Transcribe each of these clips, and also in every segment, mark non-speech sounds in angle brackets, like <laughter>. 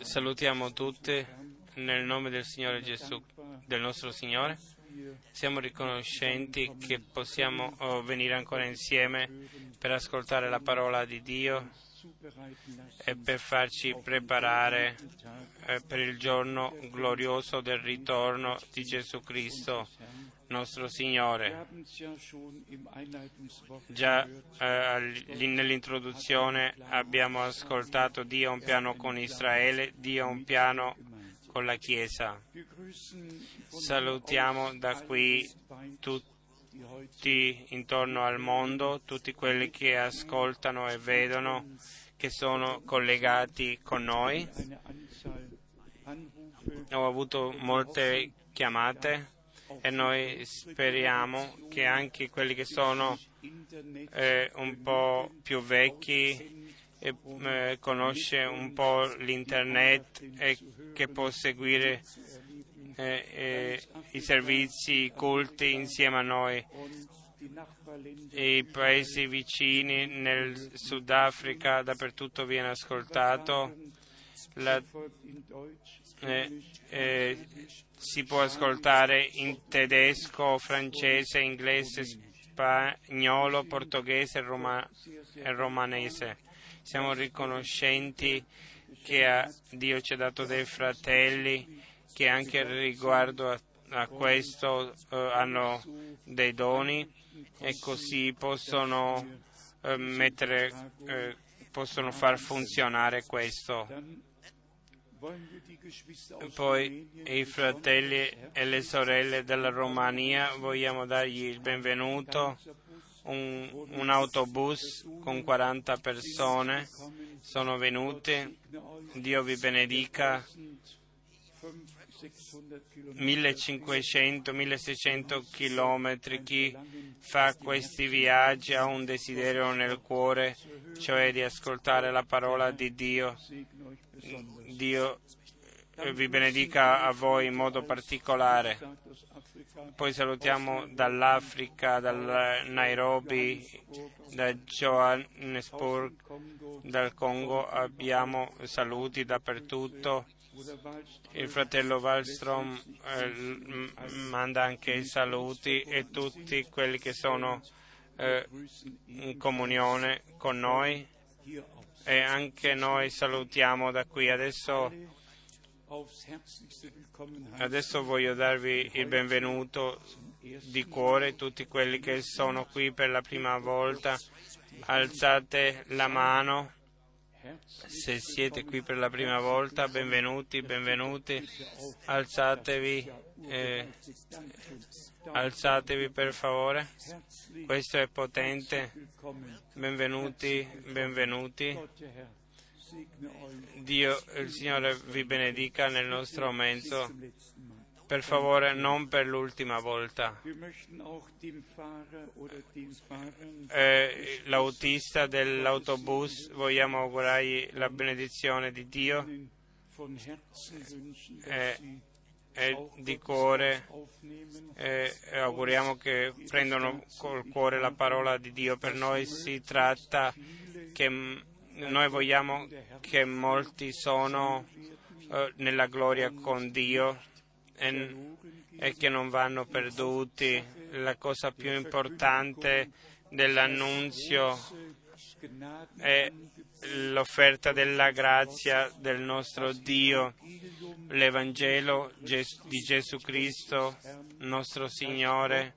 Salutiamo tutti nel nome del Signore Gesù, del nostro Signore. Siamo riconoscenti che possiamo oh, venire ancora insieme per ascoltare la parola di Dio e per farci preparare eh, per il giorno glorioso del ritorno di Gesù Cristo, nostro Signore. Già eh, nell'introduzione abbiamo ascoltato Dio ha un piano con Israele, Dio ha un piano con la Chiesa. Salutiamo da qui tutti intorno al mondo, tutti quelli che ascoltano e vedono, che sono collegati con noi. Ho avuto molte chiamate e noi speriamo che anche quelli che sono eh, un po' più vecchi e eh, conosce un po' l'internet e che può seguire eh, eh, i servizi, culti insieme a noi. I paesi vicini, nel Sudafrica, dappertutto viene ascoltato. La, eh, eh, si può ascoltare in tedesco, francese, inglese, spagnolo, portoghese roma- e romanese. Siamo riconoscenti che Dio ci ha dato dei fratelli che anche riguardo a, a questo eh, hanno dei doni e così possono eh, mettere, eh, possono far funzionare questo. Poi i fratelli e le sorelle della Romania vogliamo dargli il benvenuto. Un, un autobus con 40 persone sono venuti. Dio vi benedica. 1500-1600 chilometri. Chi fa questi viaggi ha un desiderio nel cuore, cioè di ascoltare la parola di Dio. Dio vi benedica a voi in modo particolare. Poi salutiamo dall'Africa, dal Nairobi, da Johannesburg, dal Congo, abbiamo saluti dappertutto. Il fratello Wallstrom eh, manda anche i saluti e tutti quelli che sono eh, in comunione con noi e anche noi salutiamo da qui. Adesso, adesso voglio darvi il benvenuto di cuore, tutti quelli che sono qui per la prima volta. Alzate la mano. Se siete qui per la prima volta, benvenuti, benvenuti. Alzatevi, eh, alzatevi per favore. Questo è potente. Benvenuti, benvenuti. Dio, il Signore vi benedica nel nostro mezzo. Per favore, non per l'ultima volta. Eh, l'autista dell'autobus, vogliamo augurargli la benedizione di Dio eh, e di cuore eh, auguriamo che prendano col cuore la parola di Dio. Per noi si tratta che noi vogliamo che molti sono eh, nella gloria con Dio e, che non vanno perduti. La cosa più importante dell'annunzio è l'offerta della grazia del nostro Dio, l'Evangelo di Gesù Cristo, nostro Signore,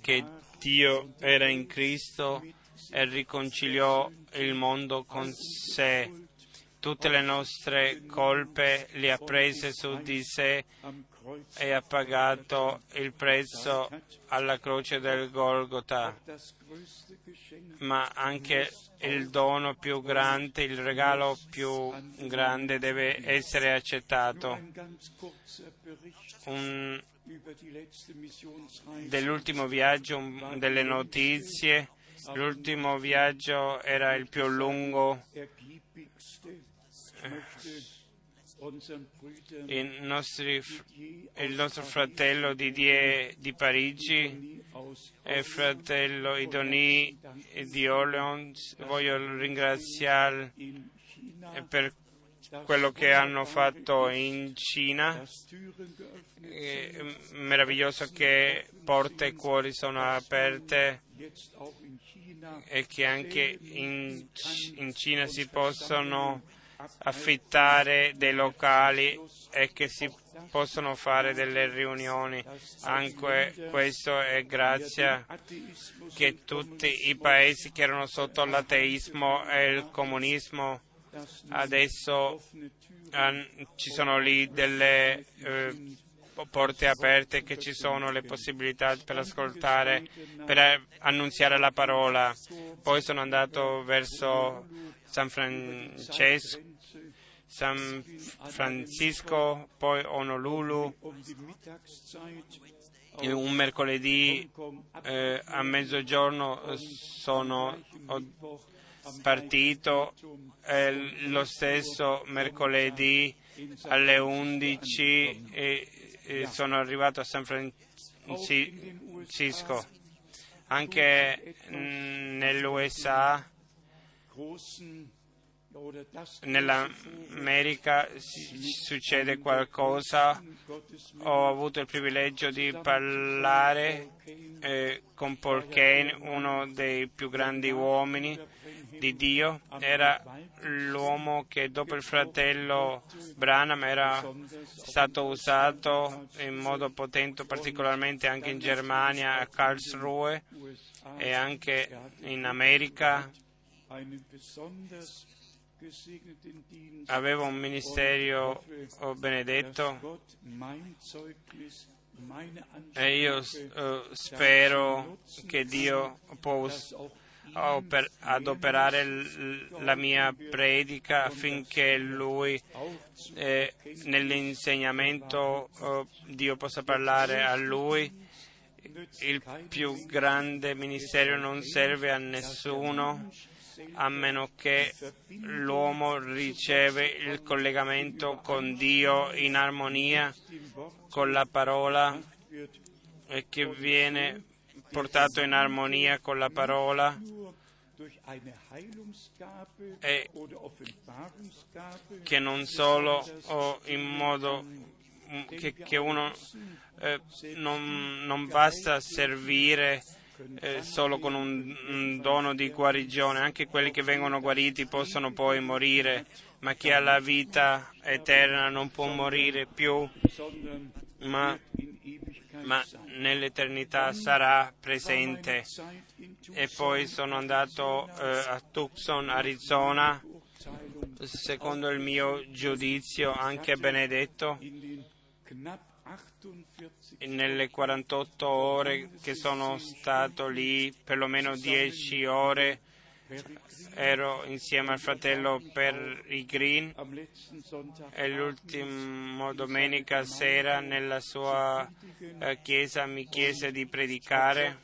che Dio era in Cristo e riconciliò il mondo con sé tutte le nostre colpe le ha prese su di sé e ha pagato il prezzo alla croce del Golgota, ma anche il dono più grande, il regalo più grande deve essere accettato. Un, dell'ultimo viaggio, un, delle notizie, l'ultimo viaggio era il più lungo il, nostri, il nostro fratello Didier di Parigi e il fratello Idoni di Orleans. Voglio ringraziare per quello che hanno fatto in Cina. È meraviglioso che porte e cuori sono aperte e che anche in, in Cina si possono affittare dei locali e che si possono fare delle riunioni. Anche questo è grazie che tutti i paesi che erano sotto l'ateismo e il comunismo adesso eh, ci sono lì delle eh, porte aperte, che ci sono le possibilità per ascoltare, per annunziare la parola. Poi sono andato verso San Francesco San Francisco, poi Honolulu, un mercoledì eh, a mezzogiorno sono partito, eh, lo stesso mercoledì alle 11 e, e sono arrivato a San Francisco. Anche nell'USA nell'America succede qualcosa, ho avuto il privilegio di parlare eh, con Paul Kane, uno dei più grandi uomini di Dio, era l'uomo che dopo il fratello Branham era stato usato in modo potente, particolarmente anche in Germania, a Karlsruhe e anche in America avevo un ministero benedetto? E io uh, spero che Dio possa adoperare la mia predica affinché Lui eh, nell'insegnamento uh, Dio possa parlare a Lui. Il più grande ministero non serve a nessuno a meno che l'uomo riceve il collegamento con Dio in armonia con la parola e che viene portato in armonia con la parola e che non solo in modo che, che uno eh, non, non basta servire eh, solo con un, un dono di guarigione, anche quelli che vengono guariti possono poi morire, ma chi ha la vita eterna non può morire più, ma, ma nell'eternità sarà presente. E poi sono andato eh, a Tucson, Arizona, secondo il mio giudizio anche benedetto nelle 48 ore che sono stato lì, perlomeno 10 ore, ero insieme al fratello per i Green e l'ultima domenica sera nella sua eh, chiesa mi chiese di predicare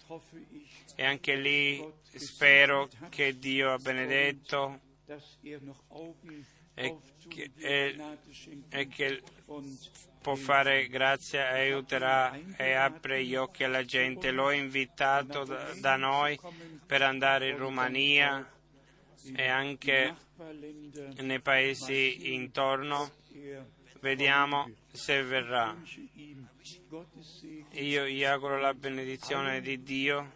e anche lì spero che Dio ha benedetto e che, e, e che può fare grazia aiuterà e apre gli occhi alla gente. L'ho invitato da noi per andare in Romania e anche nei paesi intorno. Vediamo se verrà. Io gli auguro la benedizione di Dio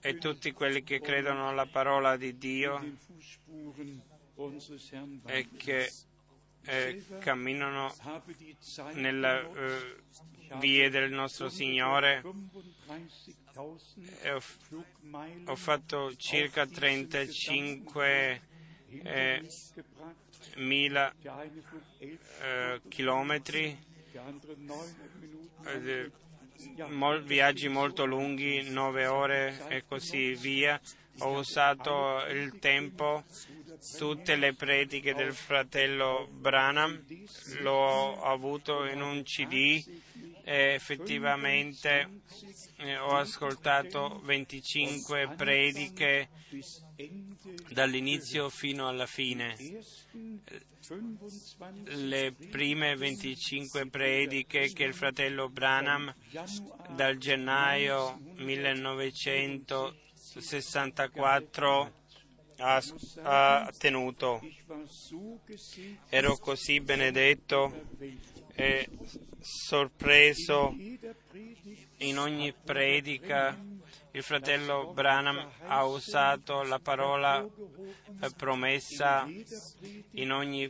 e tutti quelli che credono alla parola di Dio e che eh, camminano nella eh, vie del nostro Signore. Ho, ho, fatto circa 35 eh, mila eh, chilometri, eh, mol, viaggi molto lunghi, 9 ore e così via. Ho usato il tempo tutte le prediche del fratello Branham, l'ho avuto in un CD e effettivamente eh, ho ascoltato 25 prediche dall'inizio fino alla fine. Le prime 25 prediche che il fratello Branham dal gennaio 1964 ha, ha tenuto. Ero così benedetto e sorpreso in ogni predica il fratello Branham ha usato la parola promessa in ogni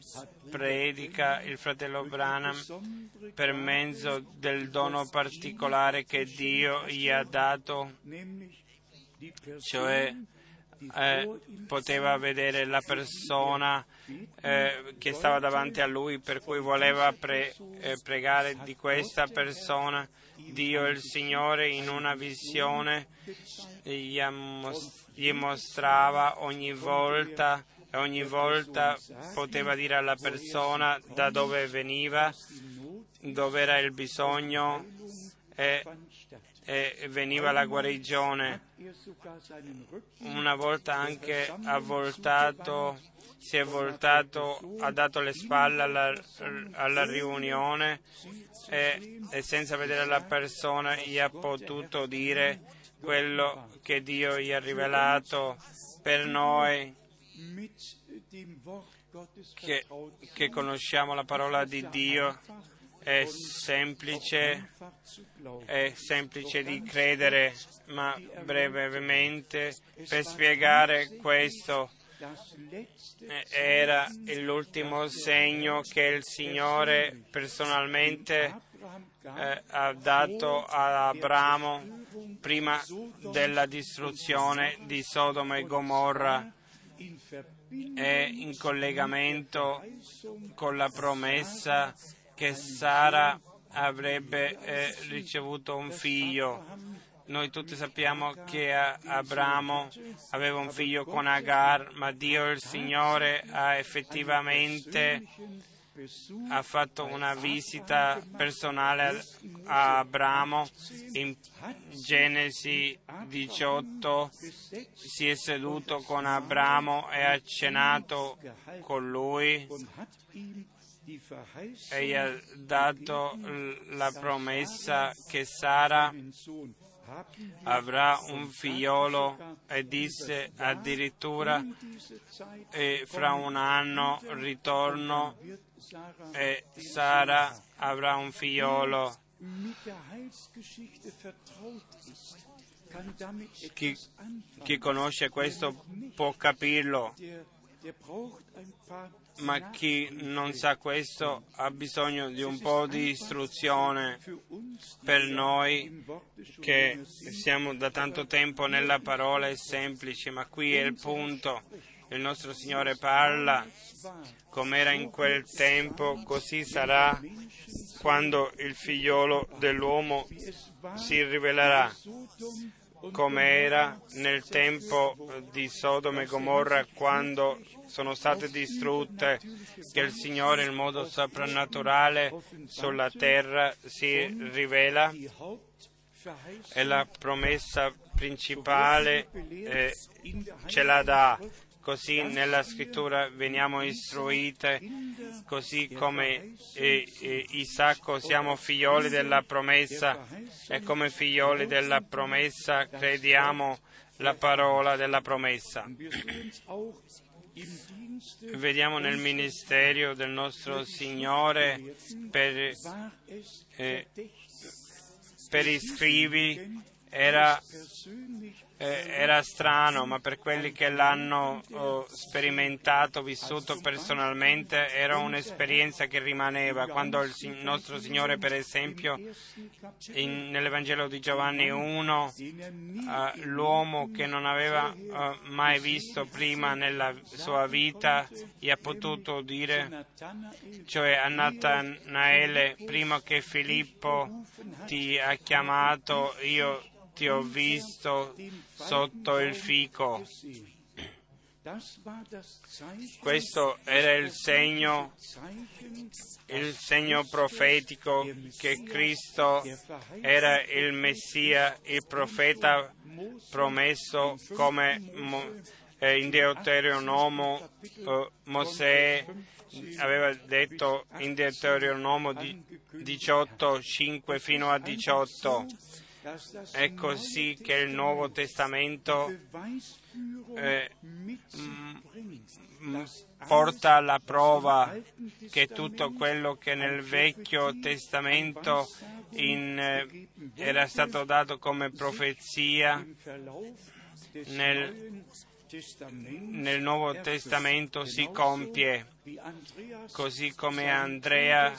predica il fratello Branham per mezzo del dono particolare che Dio gli ha dato, cioè eh, poteva vedere la persona eh, che stava davanti a lui, per cui voleva pre- eh, pregare di questa persona. Dio il Signore in una visione gli, gli mostrava ogni volta e ogni volta poteva dire alla persona da dove veniva, dove era il bisogno e e veniva la guarigione. Una volta anche voltato, si è voltato, ha dato le spalle alla, alla riunione e, e senza vedere la persona gli ha potuto dire quello che Dio gli ha rivelato per noi che, che conosciamo la parola di Dio è semplice, è semplice di credere, ma brevemente per spiegare questo era l'ultimo segno che il Signore personalmente eh, ha dato ad Abramo prima della distruzione di Sodoma e Gomorra. E in collegamento con la promessa che Sara avrebbe eh, ricevuto un figlio. Noi tutti sappiamo che Abramo aveva un figlio con Agar, ma Dio il Signore ha effettivamente ha fatto una visita personale a Abramo in Genesi 18 si è seduto con Abramo e ha cenato con lui e gli ha dato la promessa che Sara avrà un figliolo e disse addirittura e fra un anno ritorno e Sara avrà un figliolo. Chi, chi conosce questo può capirlo ma chi non sa questo ha bisogno di un po' di istruzione per noi che siamo da tanto tempo nella parola è semplice, ma qui è il punto. Il nostro Signore parla come era in quel tempo, così sarà quando il figliolo dell'uomo si rivelerà come era nel tempo di Sodoma e Gomorra quando sono state distrutte, che il Signore in modo soprannaturale sulla terra si rivela e la promessa principale eh, ce la dà. Così nella scrittura veniamo istruite, così come eh, Isacco siamo figlioli della promessa e come figlioli della promessa crediamo la parola della promessa. Vediamo nel ministero del nostro Signore per, eh, per i scrivi era eh, era strano, ma per quelli che l'hanno oh, sperimentato, vissuto personalmente, era un'esperienza che rimaneva. Quando il nostro Signore, per esempio, in, nell'Evangelo di Giovanni 1, eh, l'uomo che non aveva eh, mai visto prima nella sua vita, gli ha potuto dire, cioè a Natanaele, prima che Filippo ti ha chiamato, io ti ho visto sotto il fico. Questo era il segno, il segno profetico che Cristo era il Messia, il profeta promesso come eh, in Deuteronomo eh, Mosè aveva detto in Deuteronomo 18, 5 fino a 18. È così che il Nuovo Testamento eh, m- porta la prova che tutto quello che nel Vecchio Testamento in, eh, era stato dato come profezia nel, nel Nuovo Testamento si compie, così come Andrea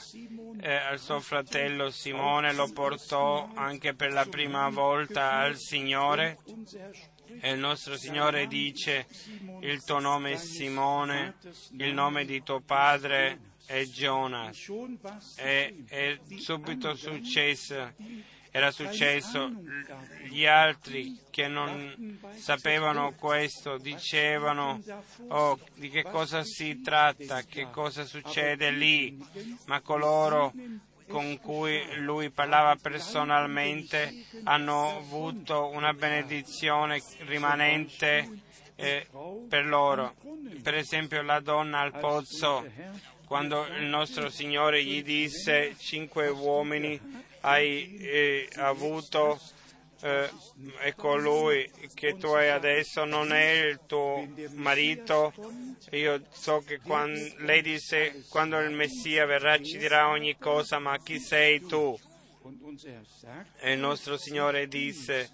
eh, al suo fratello Simone lo portò anche per la prima volta al Signore. E il nostro Signore dice, il tuo nome è Simone, il nome di tuo padre è Jonas. E è subito successo era successo. Gli altri che non sapevano questo dicevano oh, di che cosa si tratta, che cosa succede lì, ma coloro con cui lui parlava personalmente hanno avuto una benedizione rimanente eh, per loro. Per esempio la donna al pozzo, quando il nostro Signore gli disse cinque uomini hai eh, avuto eh, e colui che tu hai adesso non è il tuo marito. Io so che quando, lei disse quando il Messia verrà ci dirà ogni cosa, ma chi sei tu? E il nostro Signore disse,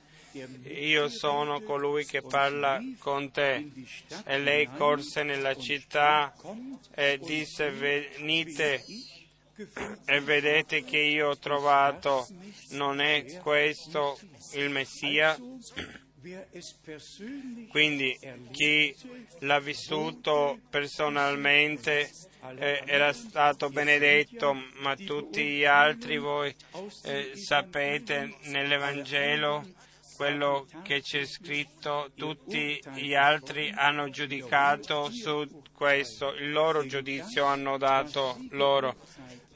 io sono colui che parla con te. E lei corse nella città e disse, venite e vedete che io ho trovato, non è questo il Messia? Quindi chi l'ha vissuto personalmente eh, era stato benedetto, ma tutti gli altri voi eh, sapete nell'Evangelo quello che c'è scritto, tutti gli altri hanno giudicato su questo, il loro giudizio hanno dato loro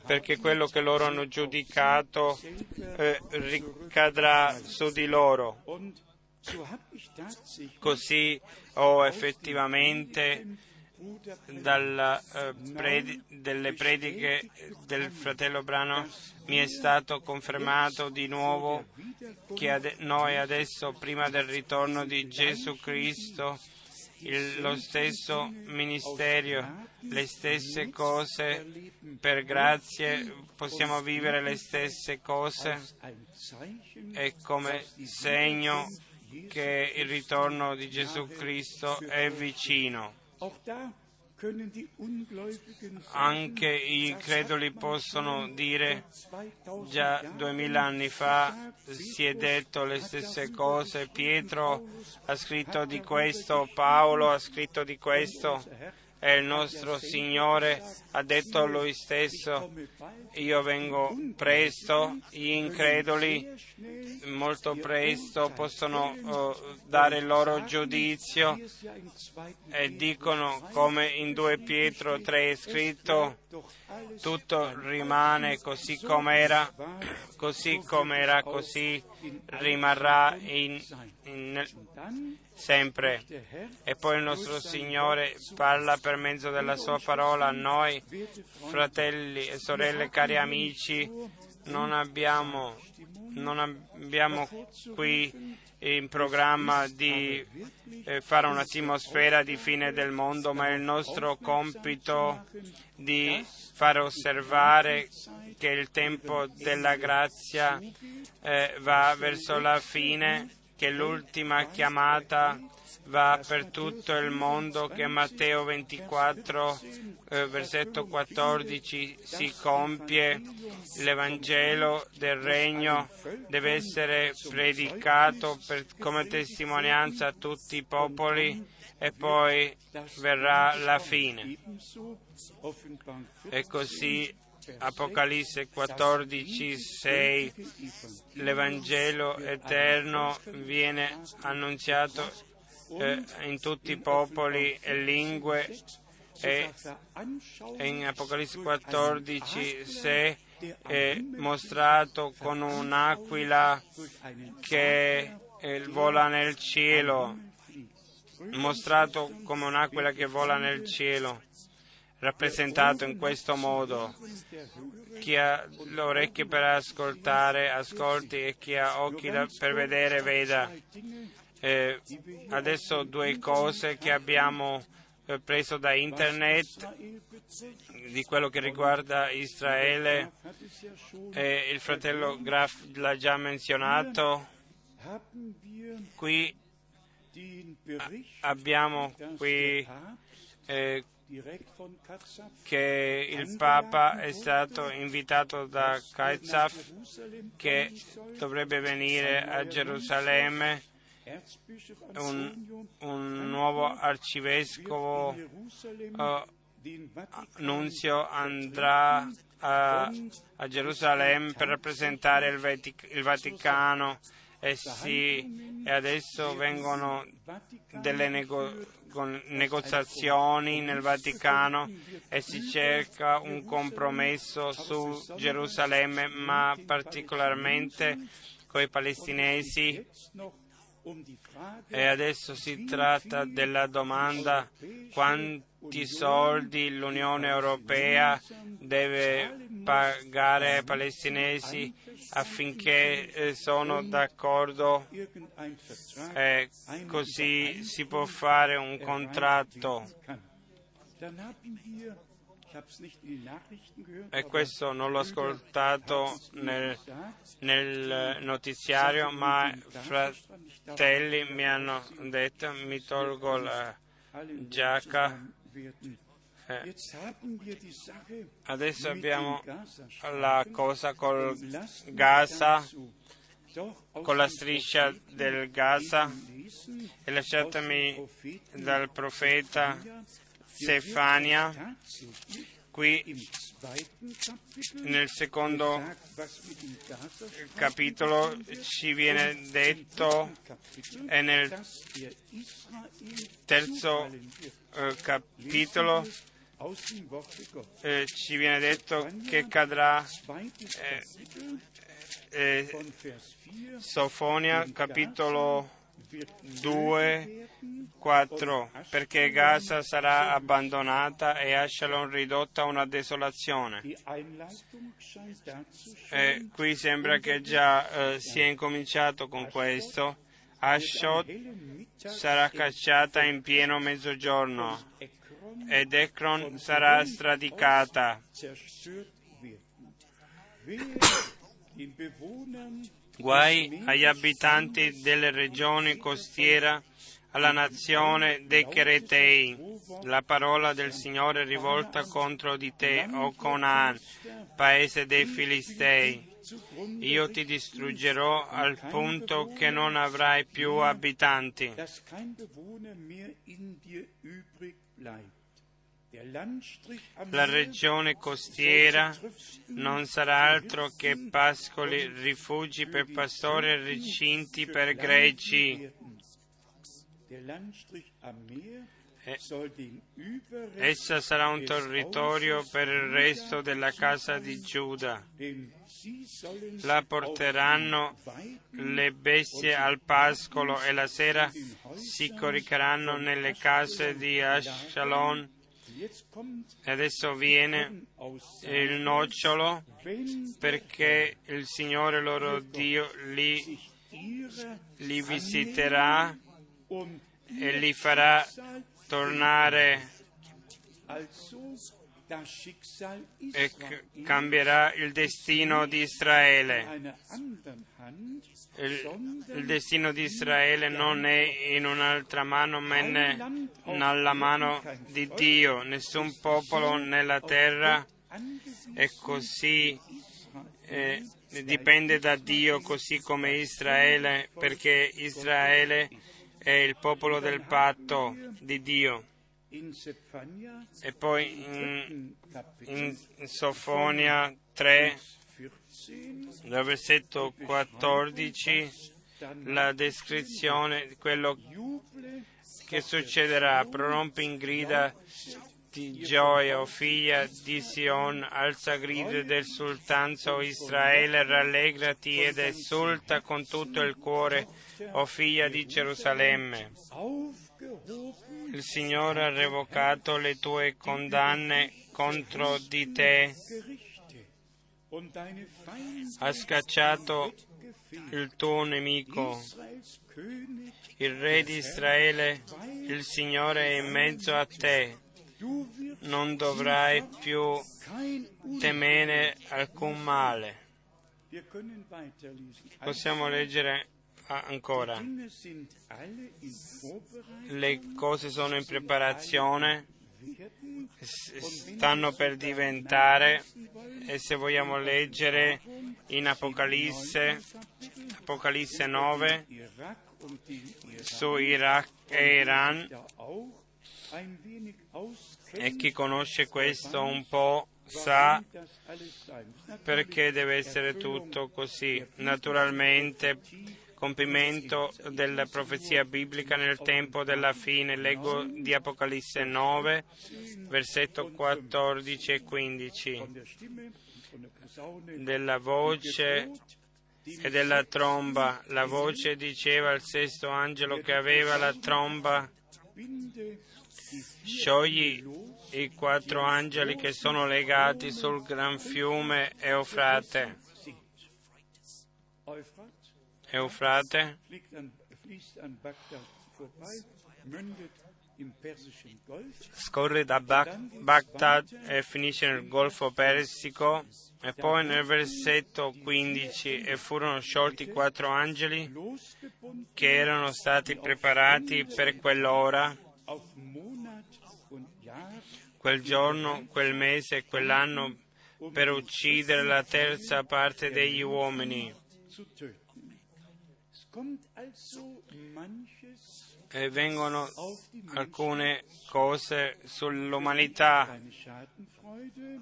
perché quello che loro hanno giudicato eh, ricadrà su di loro. Così ho effettivamente dalla, eh, predi- delle prediche del fratello Brano mi è stato confermato di nuovo che ade- noi adesso, prima del ritorno di Gesù Cristo, il, lo stesso ministero, le stesse cose, per grazie possiamo vivere le stesse cose e come segno che il ritorno di Gesù Cristo è vicino. Anche i creduli possono dire già duemila anni fa si è detto le stesse cose, Pietro ha scritto di questo, Paolo ha scritto di questo e il nostro Signore ha detto a Lui stesso, io vengo presto, gli increduli molto presto possono uh, dare il loro giudizio e dicono come in 2 Pietro 3 è scritto, tutto rimane così com'era, così com'era, così rimarrà in, in, sempre. E poi il nostro Signore parla per mezzo della sua parola a noi, fratelli e sorelle, cari amici, non abbiamo, non abbiamo qui in programma di eh, fare un'atmosfera di fine del mondo, ma è il nostro compito di fare osservare che il tempo della grazia eh, va verso la fine che l'ultima chiamata va per tutto il mondo, che Matteo 24, eh, versetto 14 si compie, l'Evangelo del Regno deve essere predicato per, come testimonianza a tutti i popoli e poi verrà la fine. E così Apocalisse 14, 6, l'Evangelo eterno viene annunziato eh, in tutti i popoli e lingue e, e in Apocalisse 14 se è mostrato con un'aquila che eh, vola nel cielo, mostrato come un'aquila che vola nel cielo, rappresentato in questo modo. Chi ha le orecchie per ascoltare, ascolti e chi ha occhi per vedere, veda. Eh, adesso due cose che abbiamo eh, preso da internet di quello che riguarda Israele. Eh, il fratello Graf l'ha già menzionato. Qui abbiamo qui eh, che il Papa è stato invitato da Kaizaf che dovrebbe venire a Gerusalemme un, un nuovo arcivescovo uh, nunzio andrà a, a, Gerusalemme per rappresentare il, Vatic- il Vaticano. E, sì, e adesso vengono delle nego- negoziazioni nel Vaticano e si cerca un compromesso su Gerusalemme, ma particolarmente con i palestinesi e adesso si tratta della domanda quanti soldi l'Unione Europea deve pagare ai palestinesi affinché eh, sono d'accordo? e così si può fare un contratto. E questo non l'ho ascoltato nel, nel notiziario, ma fratelli mi hanno detto mi tolgo la giacca. Eh. Adesso abbiamo la cosa col Gaza, con la striscia del Gaza. e lasciatemi dal profeta Stefania, qui nel secondo capitolo ci viene detto e nel terzo eh, capitolo eh, ci viene detto che cadrà eh, eh Sofonia capitolo 2, 4, perché Gaza sarà abbandonata e Ashalon ridotta a una desolazione. E qui sembra che già eh, è incominciato con questo. Ashot sarà cacciata in pieno mezzogiorno ed Ekron sarà stradicata. <coughs> Guai agli abitanti delle regioni costiere, alla nazione dei Cheretei. La parola del Signore è rivolta contro di te, o Conan, paese dei Filistei. Io ti distruggerò al punto che non avrai più abitanti. La regione costiera non sarà altro che pascoli, rifugi per pastori e recinti per greci. essa sarà un territorio per il resto della casa di Giuda. La porteranno le bestie al pascolo e la sera si coricheranno nelle case di Ashalon e adesso viene il nocciolo perché il Signore loro Dio li, li visiterà e li farà tornare. E cambierà il destino di Israele. Il, il, destino di Israele non è in un'altra mano, ma è nella mano di Dio. Nessun popolo nella terra è così, eh, dipende da Dio, così come Israele, perché Israele è il popolo del patto di Dio. E poi in, in Sofonia 3, dal versetto 14, la descrizione di quello che succederà. Prorompi in grida di gioia, o figlia di Sion, alza grida del sultanzo Israele, rallegrati ed esulta con tutto il cuore, o figlia di Gerusalemme. Il Signore ha revocato le tue condanne contro di te, ha scacciato il tuo nemico. Il Re di Israele, il Signore è in mezzo a te. Non dovrai più temere alcun male. Possiamo leggere ancora. Le cose sono in preparazione, stanno per diventare e se vogliamo leggere in Apocalisse, Apocalisse 9, su Iraq e Iran, e chi conosce questo un po' sa perché deve essere tutto così. Naturalmente, compimento della profezia biblica nel tempo della fine. Leggo di Apocalisse 9, versetto 14 e 15. Della voce e della tromba. La voce diceva al sesto angelo che aveva la tromba sciogli i quattro angeli che sono legati sul gran fiume Eufrate. Eufrate. Scorre da Baghdad e finisce nel Golfo Persico. E poi nel versetto 15 e furono sciolti quattro angeli che erano stati preparati per quell'ora, quel giorno, quel mese e quell'anno per uccidere la terza parte degli uomini. E vengono alcune cose sull'umanità.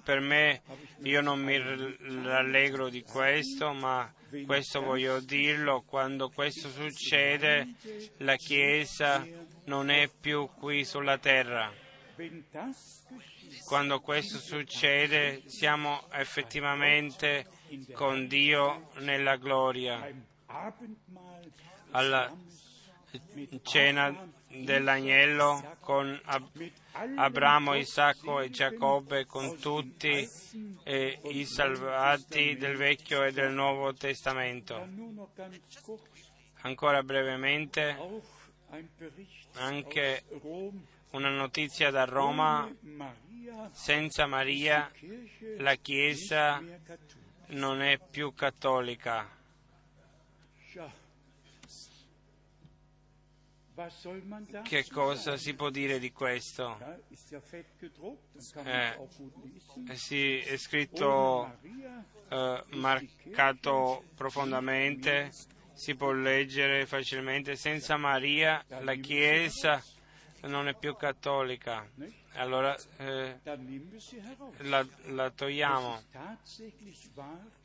Per me, io non mi rallegro di questo, ma questo voglio dirlo, quando questo succede, la Chiesa non è più qui sulla terra. Quando questo succede, siamo effettivamente con Dio nella gloria. Alla cena dell'agnello con Ab- Abramo, Isacco e Giacobbe, con tutti eh, i salvati del Vecchio e del Nuovo Testamento. Ancora brevemente, anche una notizia da Roma, senza Maria la Chiesa non è più cattolica. Che cosa si può dire di questo? Eh, sì, è scritto eh, marcato profondamente, si può leggere facilmente. Senza Maria la Chiesa non è più cattolica. Allora eh, la, la togliamo.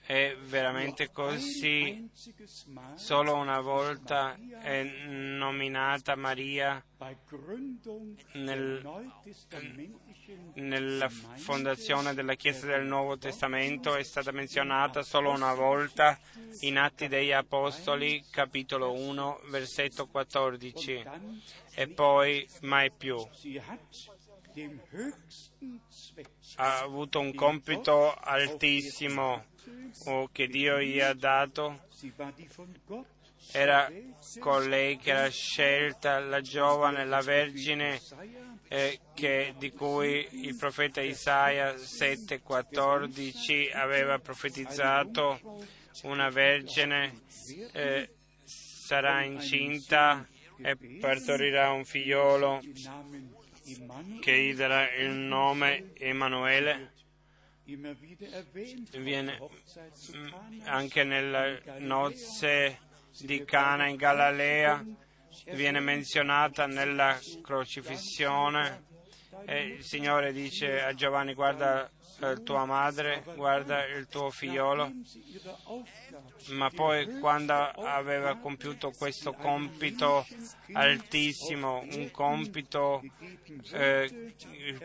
È veramente così. Solo una volta è nominata Maria nel, nella fondazione della Chiesa del Nuovo Testamento, è stata menzionata solo una volta in Atti degli Apostoli, capitolo 1, versetto 14, e poi mai più ha avuto un compito altissimo che Dio gli ha dato. Era colei che era scelta, la giovane, la vergine, eh, che, di cui il profeta Isaia 7,14 aveva profetizzato, una vergine eh, sarà incinta e partorirà un figliolo che darà il nome Emanuele. Viene anche nelle nozze di Cana in Galilea, viene menzionata nella crocifissione E il Signore dice a Giovanni guarda tua madre, guarda il tuo figliolo, ma poi quando aveva compiuto questo compito altissimo, un compito eh,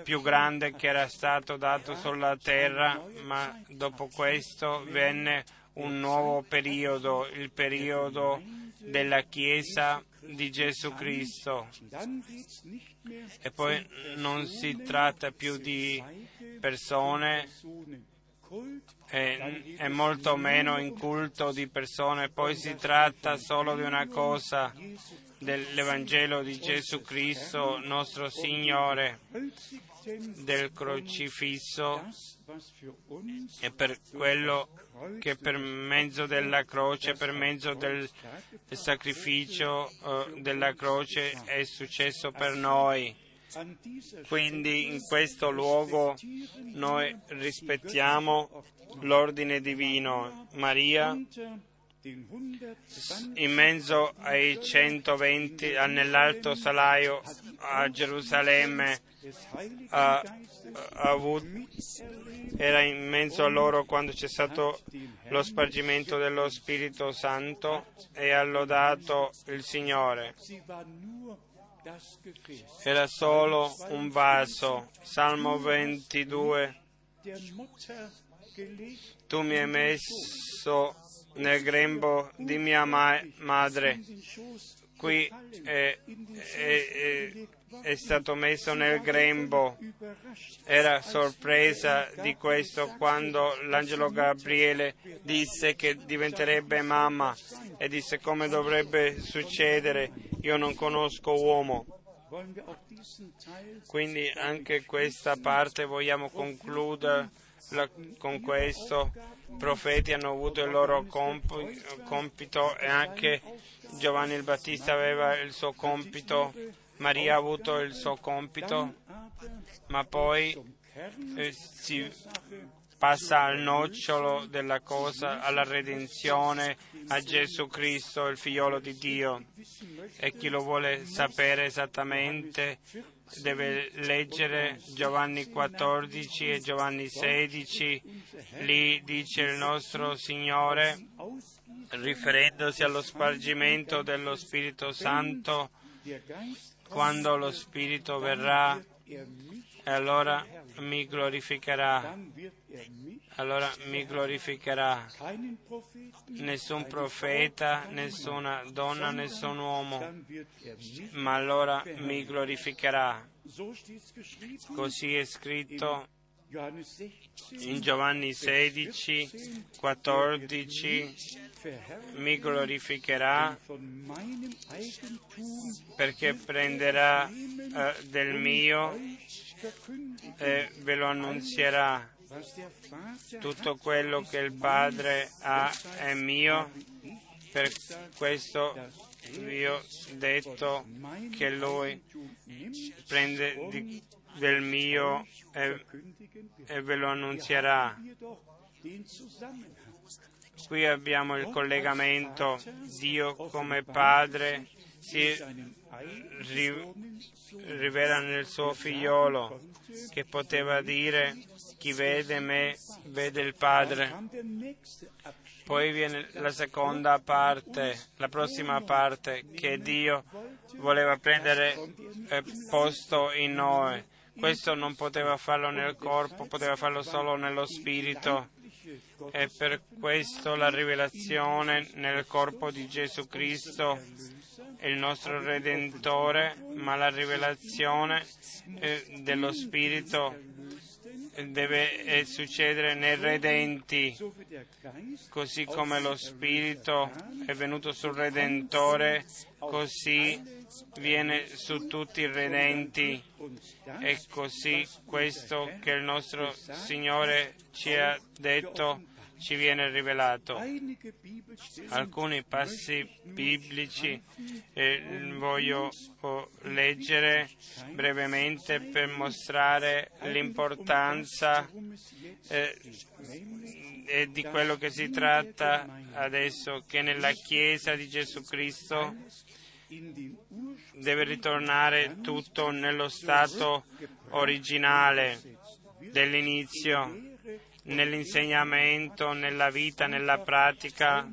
più grande che era stato dato sulla terra, ma dopo questo venne un nuovo periodo, il periodo della Chiesa di Gesù Cristo. E poi non si tratta più di persone e, e, molto meno in culto di persone, poi si tratta solo di una cosa, dell'Evangelo di Gesù Cristo, nostro Signore, del crocifisso e per quello che per mezzo della croce, per mezzo del sacrificio eh, della croce è successo per noi. Quindi in questo luogo noi rispettiamo l'ordine divino. Maria in mezzo ai 120 nell'alto salaio a Gerusalemme ha, ha avuto, era in mezzo a loro quando c'è stato lo spargimento dello Spirito Santo e ha lodato il Signore. Era solo un vaso. Salmo 22. Tu mi hai messo nel grembo di mia ma- madre. Qui è, è, è, stato messo nel grembo. Era sorpresa di questo quando l'angelo Gabriele disse che diventerebbe mamma e disse come dovrebbe succedere. Io non conosco uomo. Quindi anche questa parte vogliamo concludere con questo profeti hanno avuto il loro compito e anche Giovanni il Battista aveva il suo compito, Maria ha avuto il suo compito, ma poi eh, si passa al nocciolo della cosa, alla redenzione, a Gesù Cristo, il figliolo di Dio. E chi lo vuole sapere esattamente deve leggere Giovanni 14 e Giovanni 16, lì dice il nostro Signore, riferendosi allo spargimento dello Spirito Santo, quando lo Spirito verrà, allora mi glorificherà. Allora mi glorificherà. Nessun profeta, nessuna donna, nessun uomo, ma allora mi glorificherà. Così è scritto in Giovanni 16, 14, mi glorificherà perché prenderà eh, del mio e ve lo annunzierà. Tutto quello che il Padre ha è mio, per questo vi ho detto che Lui prende di, del mio e, e ve lo annunzierà. Qui abbiamo il collegamento Dio come Padre si rivela nel suo figliolo che poteva dire chi vede me vede il Padre. Poi viene la seconda parte, la prossima parte che Dio voleva prendere eh, posto in noi. Questo non poteva farlo nel corpo, poteva farlo solo nello spirito. E per questo la rivelazione nel corpo di Gesù Cristo il nostro Redentore, ma la rivelazione eh, dello Spirito deve eh, succedere nei redenti, così come lo Spirito è venuto sul Redentore, così viene su tutti i redenti. È così questo che il nostro Signore ci ha detto ci viene rivelato. Alcuni passi biblici eh, voglio oh, leggere brevemente per mostrare l'importanza eh, di quello che si tratta adesso, che nella Chiesa di Gesù Cristo deve ritornare tutto nello stato originale dell'inizio, nell'insegnamento, nella vita, nella pratica,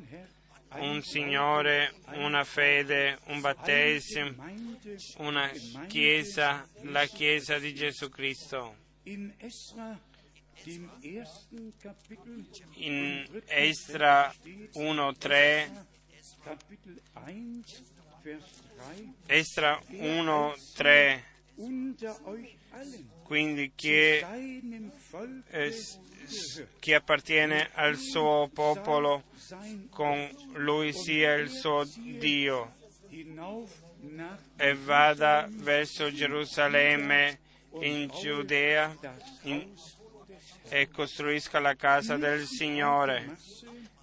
un Signore, una fede, un battesimo, una Chiesa, la Chiesa di Gesù Cristo. In Estra 1.3, Estra 1.3, quindi chi, eh, chi appartiene al suo popolo, con lui sia il suo Dio. E vada verso Gerusalemme in Giudea in, e costruisca la casa del Signore,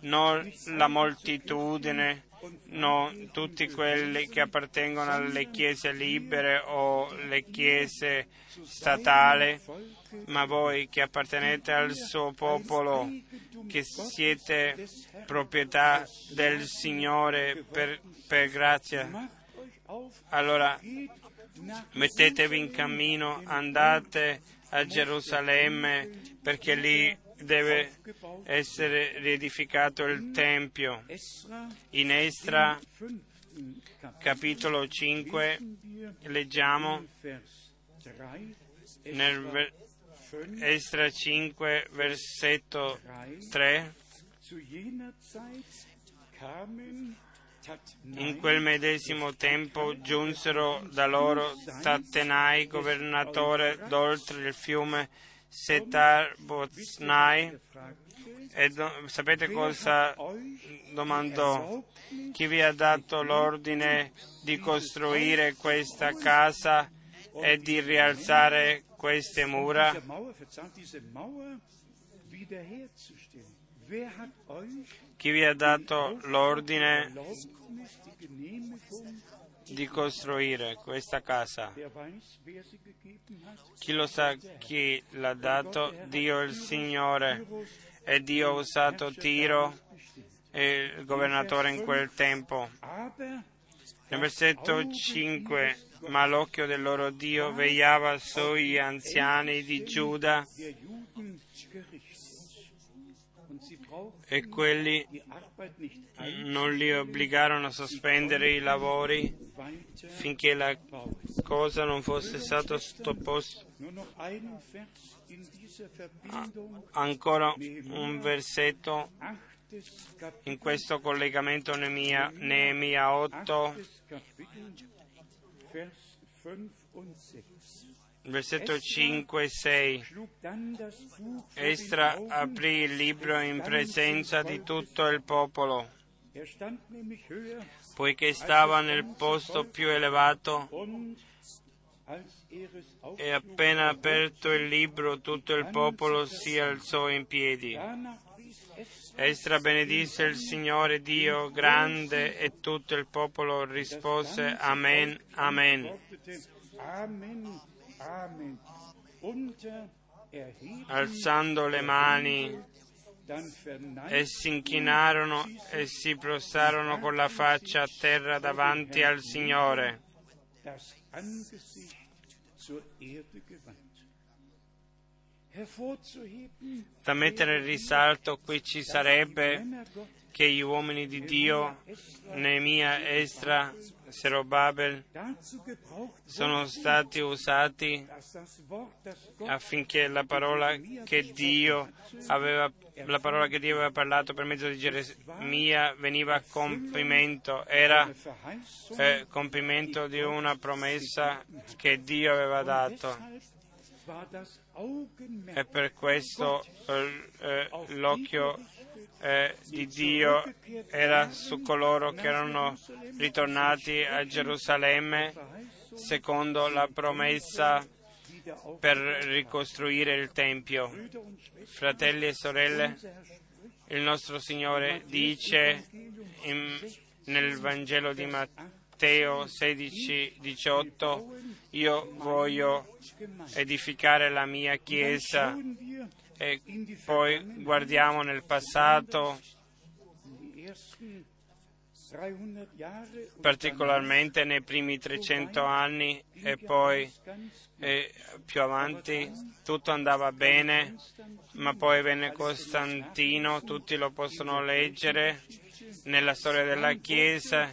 non la moltitudine, non tutti quelli che appartengono alle chiese libere o alle chiese statali, ma voi che appartenete al suo popolo, che siete proprietà del Signore per, per grazia. Allora mettetevi in cammino, andate a Gerusalemme perché lì deve essere riedificato il Tempio. In Estra, capitolo 5, leggiamo nel Estra 5, versetto 3. In quel medesimo tempo giunsero da loro Tattenai, governatore d'oltre il fiume Setar Boznai, e do, sapete cosa domandò? Chi vi ha dato l'ordine di costruire questa casa e di rialzare queste mura? Chi vi ha dato l'ordine di costruire questa casa? Chi lo sa chi l'ha dato? Dio il Signore. E Dio ha usato Tiro, il governatore in quel tempo. Nel versetto 5, ma l'occhio del loro Dio vegliava sugli anziani di Giuda e quelli non li obbligarono a sospendere i lavori finché la cosa non fosse stata sottoposta. Ancora un versetto in questo collegamento Neemia, Neemia 8, versetto 5 e 6. Estra aprì il libro in presenza di tutto il popolo, poiché stava nel posto più elevato e appena aperto il libro tutto il popolo si alzò in piedi. Estra benedisse il Signore Dio grande e tutto il popolo rispose Amen, Amen. Alzando le mani, e si inchinarono e si prostrarono con la faccia a terra davanti al Signore. Da mettere in risalto qui ci sarebbe che gli uomini di Dio, Neemia, Estra, Serobabel, sono stati usati affinché la parola che Dio aveva, che Dio aveva parlato per mezzo di Geremia veniva a compimento, era eh, compimento di una promessa che Dio aveva dato. E per questo eh l'occhio eh, di Dio era su coloro che erano ritornati a Gerusalemme secondo la promessa per ricostruire il Tempio. Fratelli e sorelle, il nostro Signore dice in, nel Vangelo di Matteo 16, 18, io voglio edificare la mia Chiesa e poi guardiamo nel passato particolarmente nei primi 300 anni e poi eh, più avanti tutto andava bene, ma poi venne Costantino, tutti lo possono leggere nella storia della Chiesa,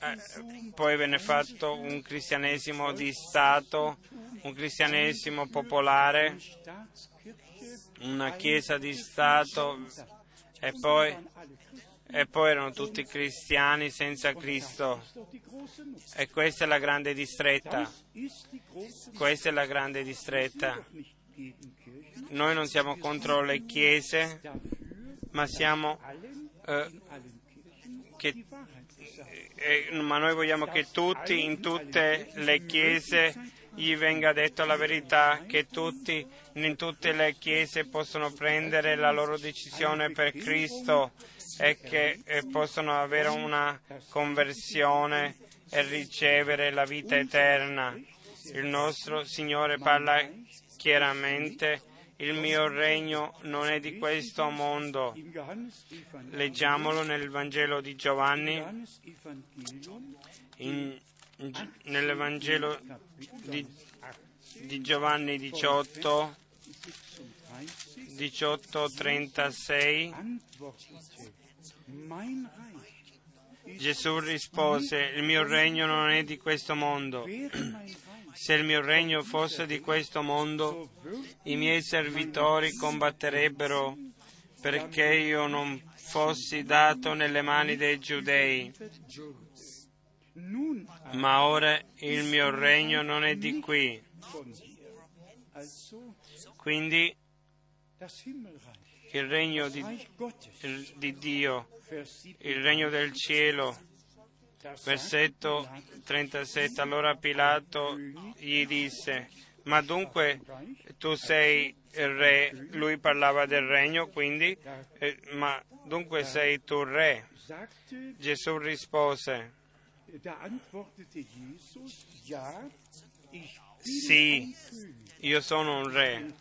eh, poi venne fatto un cristianesimo di Stato, un cristianesimo popolare, una Chiesa di Stato e poi, e poi erano tutti cristiani senza Cristo. E questa è la grande distretta. Questa è la grande distretta. Noi non siamo contro le chiese, ma siamo eh, che, eh, ma noi vogliamo che tutti, in tutte le chiese, gli venga detto la verità, che tutti in tutte le chiese possono prendere la loro decisione per Cristo e che eh, possono avere una conversione e ricevere la vita eterna. Il nostro Signore parla chiaramente, il mio regno non è di questo mondo. Leggiamolo nel Vangelo di Giovanni, in, nel Vangelo di, di Giovanni 18, 18:36 Gesù rispose, il mio regno non è di questo mondo. Se il mio regno fosse di questo mondo, i miei servitori combatterebbero perché io non fossi dato nelle mani dei giudei. Ma ora il mio regno non è di qui. Quindi il regno di, di Dio, il regno del cielo. Versetto 37. Allora Pilato gli disse, ma dunque tu sei il re, lui parlava del regno, quindi, eh, ma dunque sei tu re. Gesù rispose, sì, io sono un re,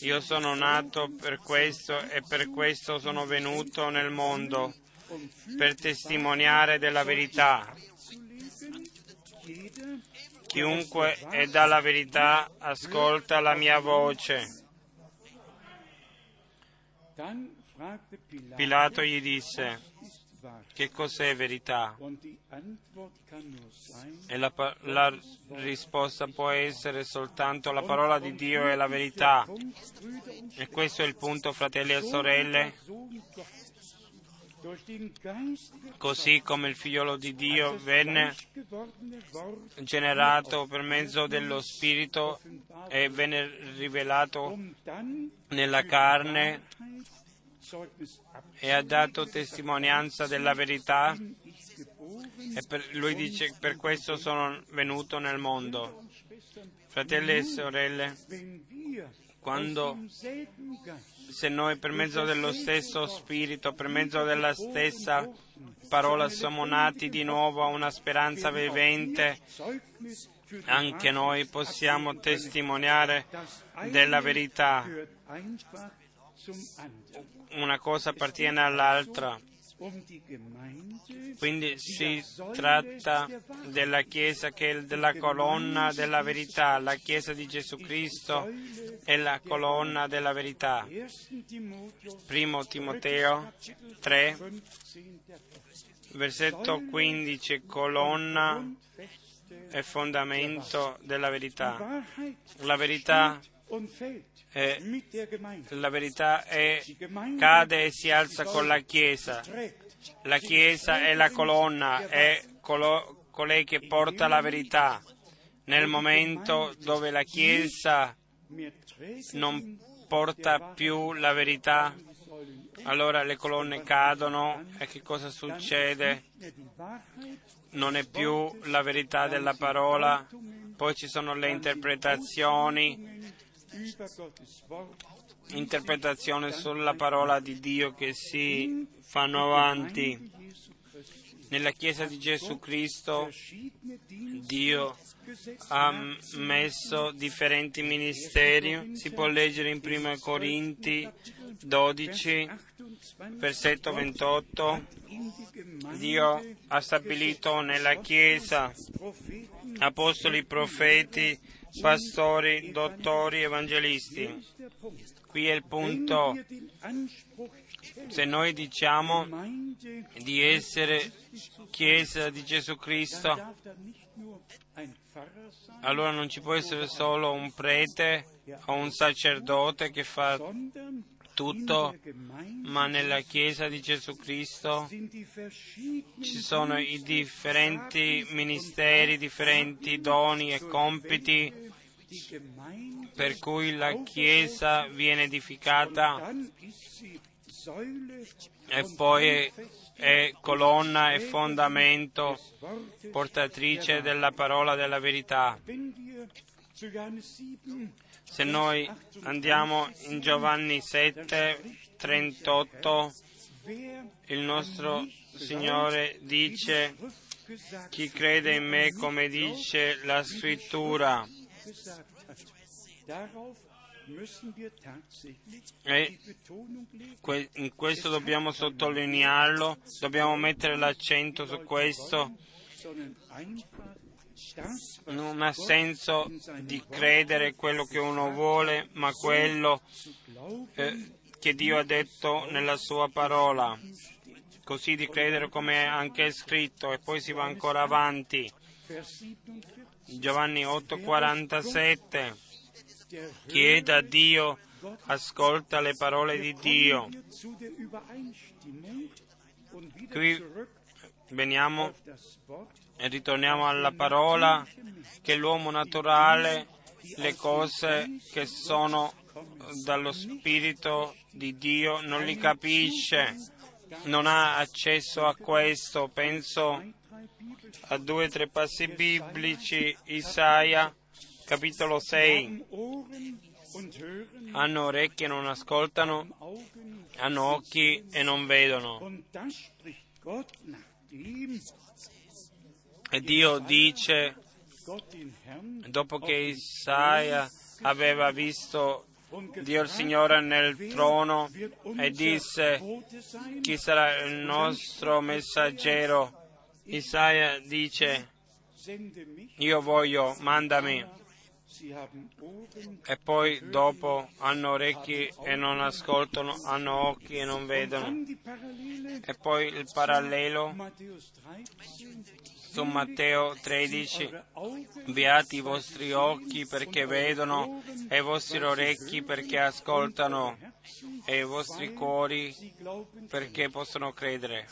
io sono nato per questo e per questo sono venuto nel mondo, per testimoniare della verità. Chiunque è dalla verità ascolta la mia voce. Pilato gli disse, che cos'è verità? E la, la, risposta può essere soltanto la parola di Dio e la verità. E questo è il punto, fratelli e sorelle. Così come il figliolo di Dio venne generato per mezzo dello Spirito e venne rivelato nella carne e ha dato testimonianza della verità e per, lui dice per questo sono venuto nel mondo. Fratelli e sorelle, quando se noi per mezzo dello stesso Spirito, per mezzo della stessa parola siamo nati di nuovo a una speranza vivente, anche noi possiamo testimoniare della verità una cosa appartiene all'altra. Quindi si tratta della Chiesa che è della colonna della verità, la Chiesa di Gesù Cristo è la colonna della verità. Primo Timoteo 3, versetto 15, colonna e fondamento della verità. La verità la verità è, cade e si alza con la Chiesa. La Chiesa è la colonna, è colo, colei che porta la verità. Nel momento dove la Chiesa non porta più la verità, allora le colonne cadono e che cosa succede? Non è più la verità della parola, poi ci sono le interpretazioni, interpretazione sulla parola di Dio che si fanno avanti. Nella Chiesa di Gesù Cristo Dio ha messo differenti ministeri, si può leggere in 1 Corinti 12, versetto 28, Dio ha stabilito nella Chiesa apostoli, profeti, pastori, dottori, evangelisti. Qui è il punto. Se noi diciamo di essere Chiesa di Gesù Cristo, allora non ci può essere solo un prete o un sacerdote che fa tutto, ma nella Chiesa di Gesù Cristo ci sono i differenti ministeri, differenti doni e compiti per cui la Chiesa viene edificata e poi è colonna e fondamento portatrice della parola della verità. Se noi andiamo in Giovanni 7, 38, il nostro Signore dice, chi crede in me come dice la scrittura. E in questo dobbiamo sottolinearlo, dobbiamo mettere l'accento su questo. Non ha senso di credere quello che uno vuole, ma quello eh, che Dio ha detto nella sua parola. Così di credere come anche è scritto e poi si va ancora avanti. Giovanni 8:47 chieda a Dio, ascolta le parole di Dio. Qui veniamo e ritorniamo alla parola che l'uomo naturale, le cose che sono dallo Spirito di Dio non li capisce, non ha accesso a questo. Penso a due o tre passi biblici, Isaia capitolo 6. Hanno orecchie e non ascoltano, hanno occhi e non vedono. E Dio dice, dopo che Isaia aveva visto Dio il Signore nel trono e disse chi sarà il nostro messaggero. Isaia dice io voglio, mandami. E poi dopo hanno orecchi e non ascoltano, hanno occhi e non vedono. E poi il parallelo su Matteo 13, beati i vostri occhi perché vedono e i vostri orecchi perché ascoltano e i vostri cuori perché possono credere.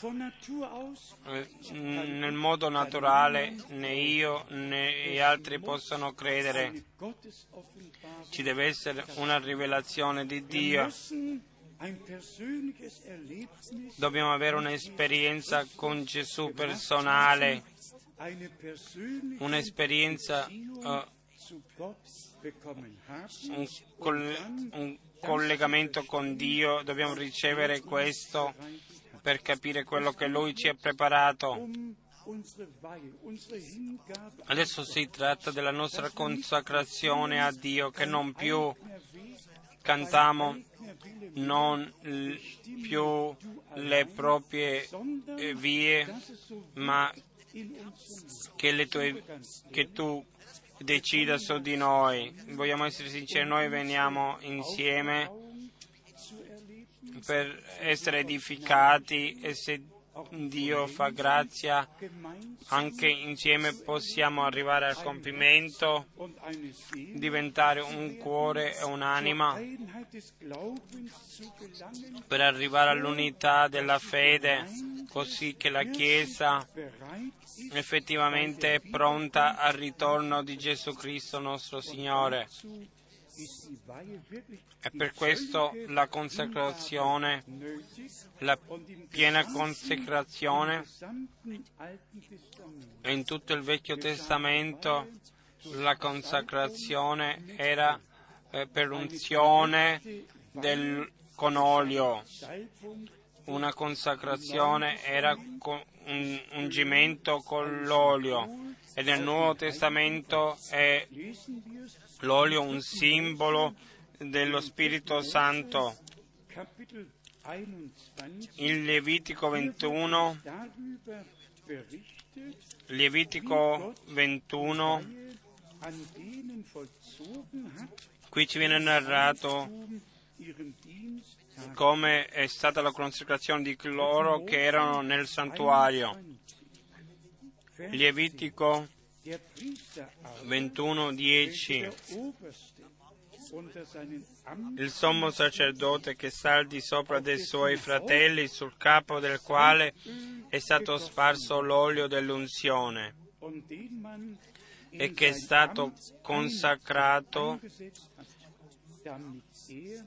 Eh, nel modo naturale né io né gli altri possono credere. Ci deve essere una rivelazione di Dio. Dobbiamo avere un'esperienza con Gesù personale, un'esperienza, uh, un, coll- un collegamento con Dio, dobbiamo ricevere questo per capire quello che Lui ci ha preparato. Adesso si tratta della nostra consacrazione a Dio, che non più cantiamo, non più le proprie vie, ma che, tue, che tu decida su di noi. Vogliamo essere sinceri, noi veniamo insieme per essere edificati e se Dio fa grazia, anche insieme possiamo arrivare al compimento, diventare un cuore e un'anima per arrivare all'unità della fede, così che la Chiesa effettivamente è pronta al ritorno di Gesù Cristo nostro Signore. E per questo la consacrazione, la piena consacrazione in tutto il Vecchio Testamento la consacrazione era eh, per unzione del, con olio, una consacrazione era con un ungimento con l'olio. E nel Nuovo Testamento è l'olio un simbolo dello Spirito Santo. in Levitico 21, darüber berichtet, Levitico 21, an denen vollzogen hat, qui ci viene narrato come è stata la consacrazione di coloro che erano nel santuario. Levitico Der Priester aber, 21, 10. der Oberste unter seinen Amten il sommo sacerdote che sta al di sopra dei suoi fratelli, sul capo del quale è stato sparso l'olio dell'unzione e che è stato consacrato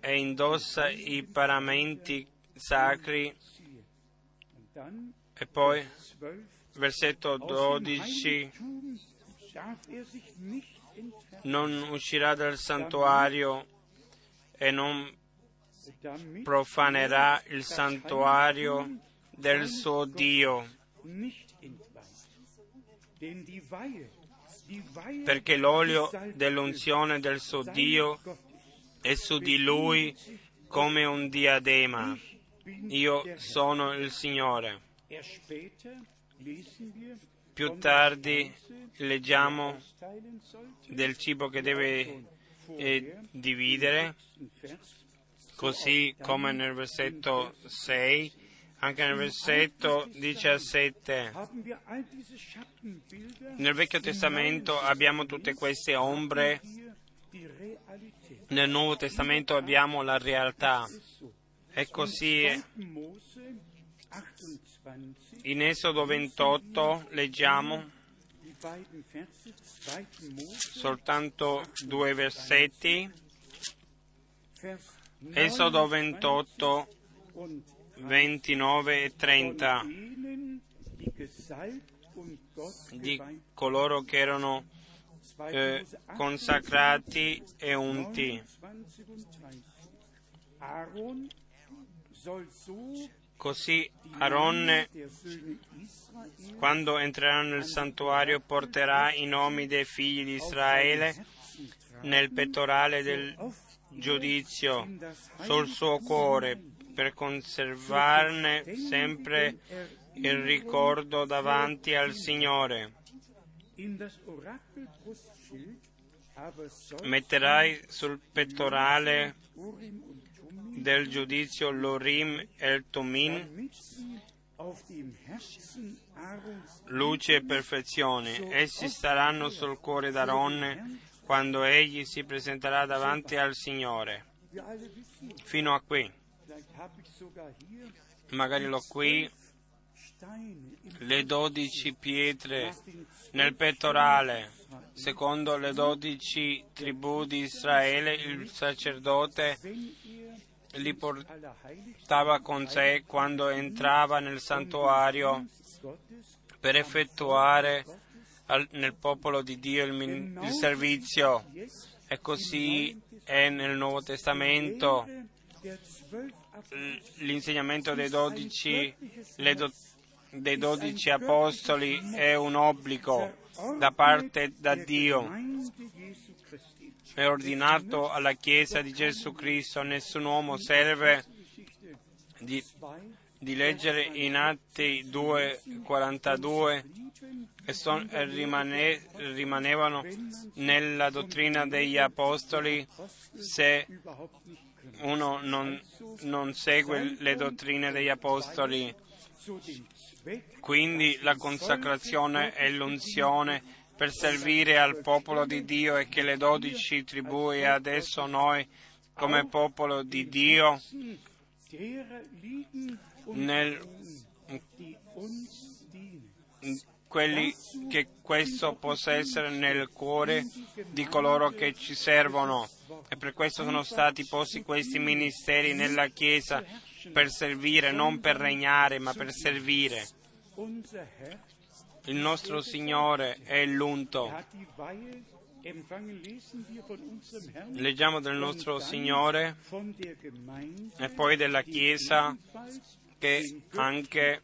e indossa i paramenti sacri. E poi, 12 versetto Aus dem 12, Heiligtum darf er non uscirà dal santuario e non profanerà er il santuario del suo Dio. perché l'olio dell'unzione del suo Dio è su di lui come un diadema. Io sono il Signore. Più tardi leggiamo del cibo che deve eh, dividere, così come nel versetto 6, anche nel versetto 17. haben wir all diese Schattenbilder Nel Vecchio Testamento abbiamo tutte queste ombre, nel Nuovo Testamento abbiamo la realtà. E così è. 2. Mose 28, in Esodo 28 leggiamo die beiden Verse, 2. Mose, soltanto due versetti. Vers Esodo 29 28, und 29 e 30 von denen, die gesalbt und Gott di coloro che erano 2. eh, Mose 28, consacrati e unti. 29 und 30. Aaron soll so Così Israel quando entrerà nel santuario, porterà i nomi dei figli di Israele nel pettorale del giudizio sul suo cuore per conservarne sempre il ricordo davanti al Signore. Metterai sul pettorale del giudizio e dem Herzen Aarons luce e perfezione. Essi staranno sul cuore d'Aaronne quando egli si presenterà davanti al Signore. Fino a qui, magari l'ho qui, le dodici pietre nel pettorale. Secondo le dodici tribù di Israele, il sacerdote er li portava con sé quando entrava nel santuario per effettuare nel popolo di Dio il, servizio. E così è nel Nuovo Testamento l'insegnamento dei dodici, do- dei dodici apostoli è un obbligo da parte da Dio. È ordinato alla Chiesa di Gesù Cristo. Nessun uomo serve di, 2, di leggere in Atti 2,42 blieben che son- e rimane- rimanevano nella dottrina degli apostoli se uno non, non segue le dottrine degli apostoli. Quindi la consacrazione e l'unzione per servire al popolo di Dio e che le dodici tribù e adesso noi come popolo di Dio nel, quelli che questo possa essere nel cuore di coloro che ci servono e per questo sono stati posti questi ministeri nella Chiesa per servire, non per regnare, ma per servire. Il nostro Signore è l'unto. Leggiamo del nostro Signore e poi della Chiesa che anche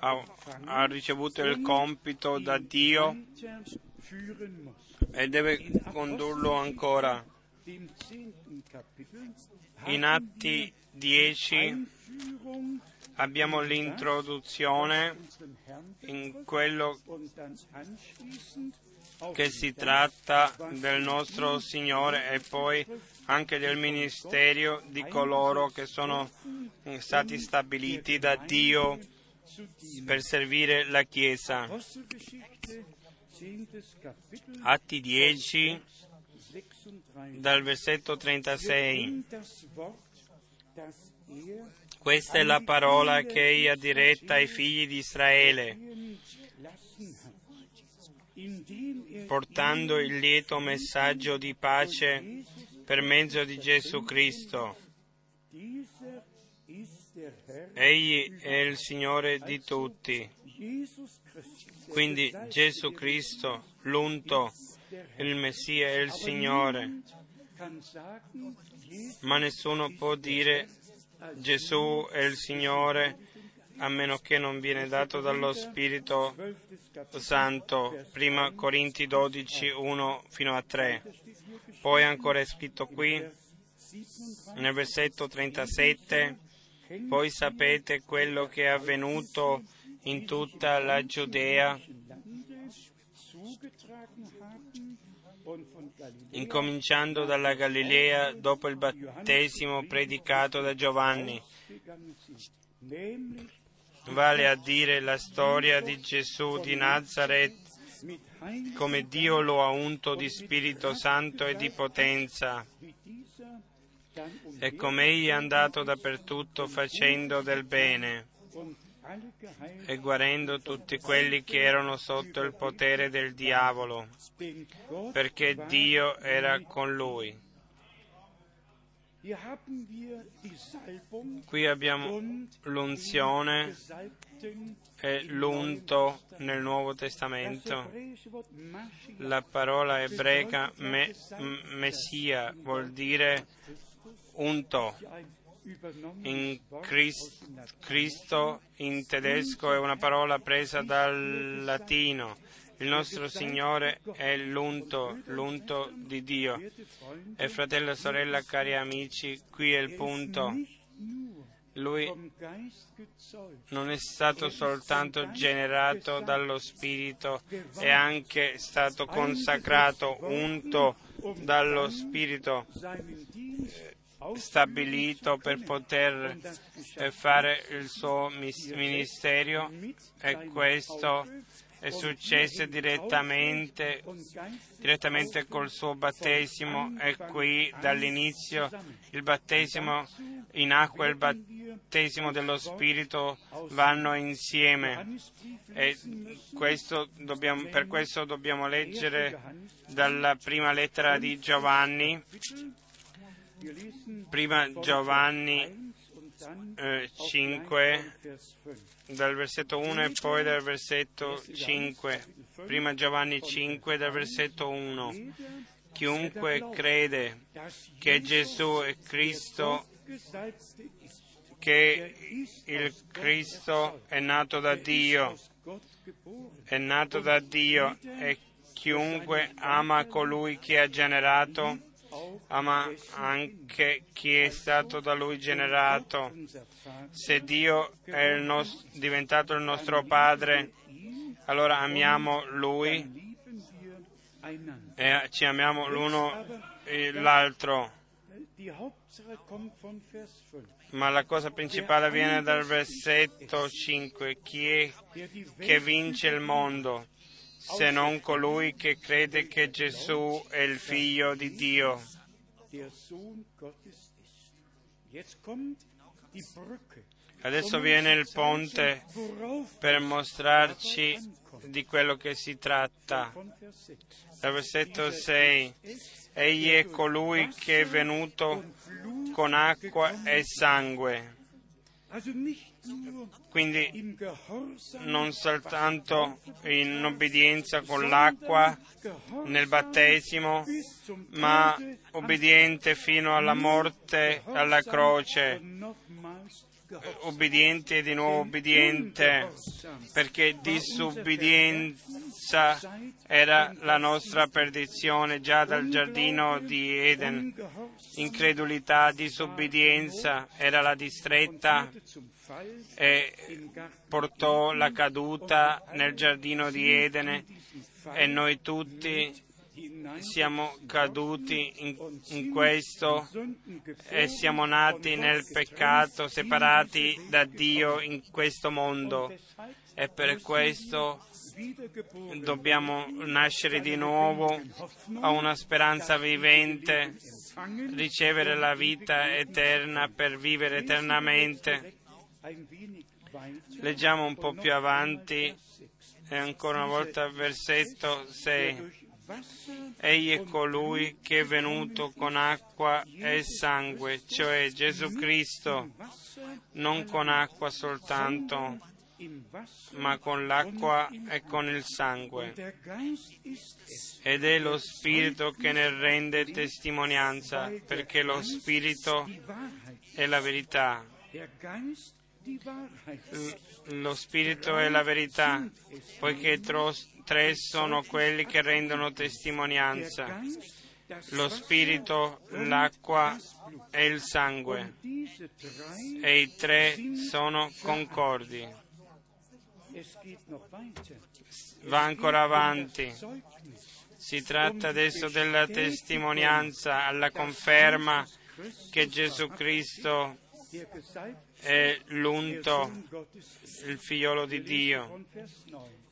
ha, ha ricevuto il compito da Dio e deve condurlo ancora. In Atti 10 Einführung Einführung abbiamo l'introduzione in quello che si tratta del nostro Signore e poi anche del ministero di coloro che sono stati stabiliti da Dio per servire la Chiesa. Apostelgeschichte, 10. Kapitel, Atti 10 36. dal versetto 36. Questa è la parola che egli ha diretta ai figli di Israele, portando il lieto messaggio di pace per mezzo di Gesù Cristo. Egli è il Signore di tutti. Quindi Gesù Cristo, l'unto, il Messia è il Signore. Ma nessuno può dire Gesù è il Signore a meno che non viene dato dallo Spirito 12. Kapitel, Santo. Prima Corinti 12, 1 fino a 3. Poi ancora è scritto qui 27, nel versetto 37, voi sapete quello che è avvenuto in tutta la Giudea, Incominciando dalla Galilea dopo il battesimo predicato da Giovanni, vale a dire la storia di Gesù di Nazareth, come Dio lo ha unto di Spirito Santo e di potenza, e umher come egli è andato dappertutto facendo del bene e guarendo tutti quelli che erano sotto il potere del diavolo, perché Dio era con lui. Qui abbiamo l'unzione e l'unto nel Nuovo Testamento. La parola ebraica me- Messia vuol dire unto. In. Cristo in tedesco è una parola presa dal latino. Il nostro Signore è l'unto, l'unto di Dio. E fratello e sorella, cari amici, qui è il punto. Lui non è stato soltanto generato dallo Spirito, è anche stato consacrato, unto dallo Spirito, stabilito per poter eh, fare il suo ministero e questo è successo direttamente, direttamente col suo battesimo e qui dall'inizio il battesimo in acqua e il battesimo dello Spirito vanno insieme. E questo dobbiamo- per questo dobbiamo leggere dalla prima lettera di Giovanni, prima Giovanni eh, 5 dal versetto 1 e poi dal versetto 5. Prima Giovanni 5 dal versetto 1. Chiunque crede che Gesù è Cristo, che il Cristo è nato da Dio, è nato da Dio e chiunque ama colui che ha generato, ama anche chi è stato da lui generato. Se Dio è il nos- diventato il nostro Padre, allora amiamo Lui e ci amiamo l'uno e l'altro. Die Hauptsache kommt von Vers 5. Ma la cosa principale viene dal versetto 5. Chi è che vince il mondo se non colui che crede che Gesù è il figlio di Dio? Adesso viene il ponte per mostrarci di quello che si tratta. von Vers 6. Dal versetto 6. Egli è colui che è venuto con acqua e sangue. Quindi non soltanto in obbedienza con l'acqua nel battesimo, ma obbediente fino alla morte, alla croce, obbediente e di nuovo obbediente, perché disobbedienza era la nostra perdizione già dal giardino di Eden. Incredulità, disubbidienza, era la distretta e portò la caduta nel giardino di Edene e noi tutti siamo caduti in, in, questo e siamo nati nel peccato, separati da Dio in questo mondo e per questo dobbiamo nascere di nuovo a una speranza vivente, ricevere la vita eterna per vivere eternamente. Leggiamo un po' più avanti e ancora una volta versetto 6. Egli è colui che è venuto con acqua e sangue, cioè Gesù Cristo, non con acqua soltanto, ma con l'acqua e con il sangue. Ed è lo Spirito che ne rende testimonianza, perché lo Spirito è la verità. Lo Spirito è la verità, poiché tre sono quelli che rendono testimonianza. Lo Spirito, l'acqua e il sangue. E i tre sono concordi. Va ancora avanti. Si tratta adesso della testimonianza, alla conferma che Gesù Cristo è l'unto, il figliolo di Dio.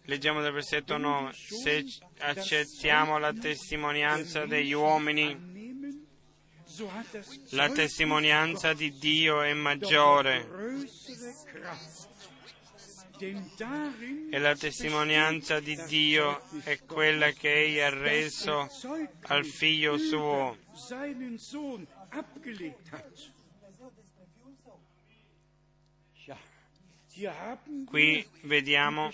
Leggiamo dal versetto 9. Se accettiamo la testimonianza degli uomini, la testimonianza di Dio è maggiore e la testimonianza di Dio è quella che Egli ha reso al figlio suo. Qui vediamo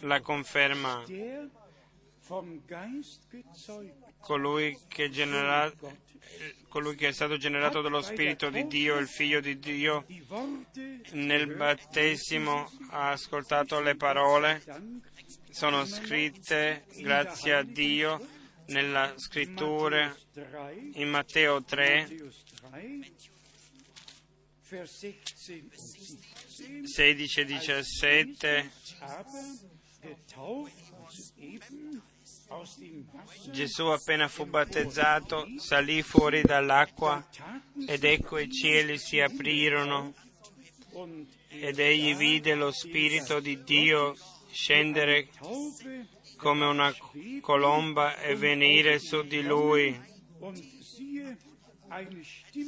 la conferma. Colui che, genera, colui che, è stato generato dallo Spirito di Dio, il Figlio di Dio, nel battesimo ha ascoltato le parole, sono scritte, grazie a Dio, nella scrittura in Matteo 3, 16 e 17 Gesù appena fu battezzato salì fuori dall'acqua ed ecco i cieli si aprirono ed egli vide lo Spirito di Dio scendere come una colomba e venire su di lui.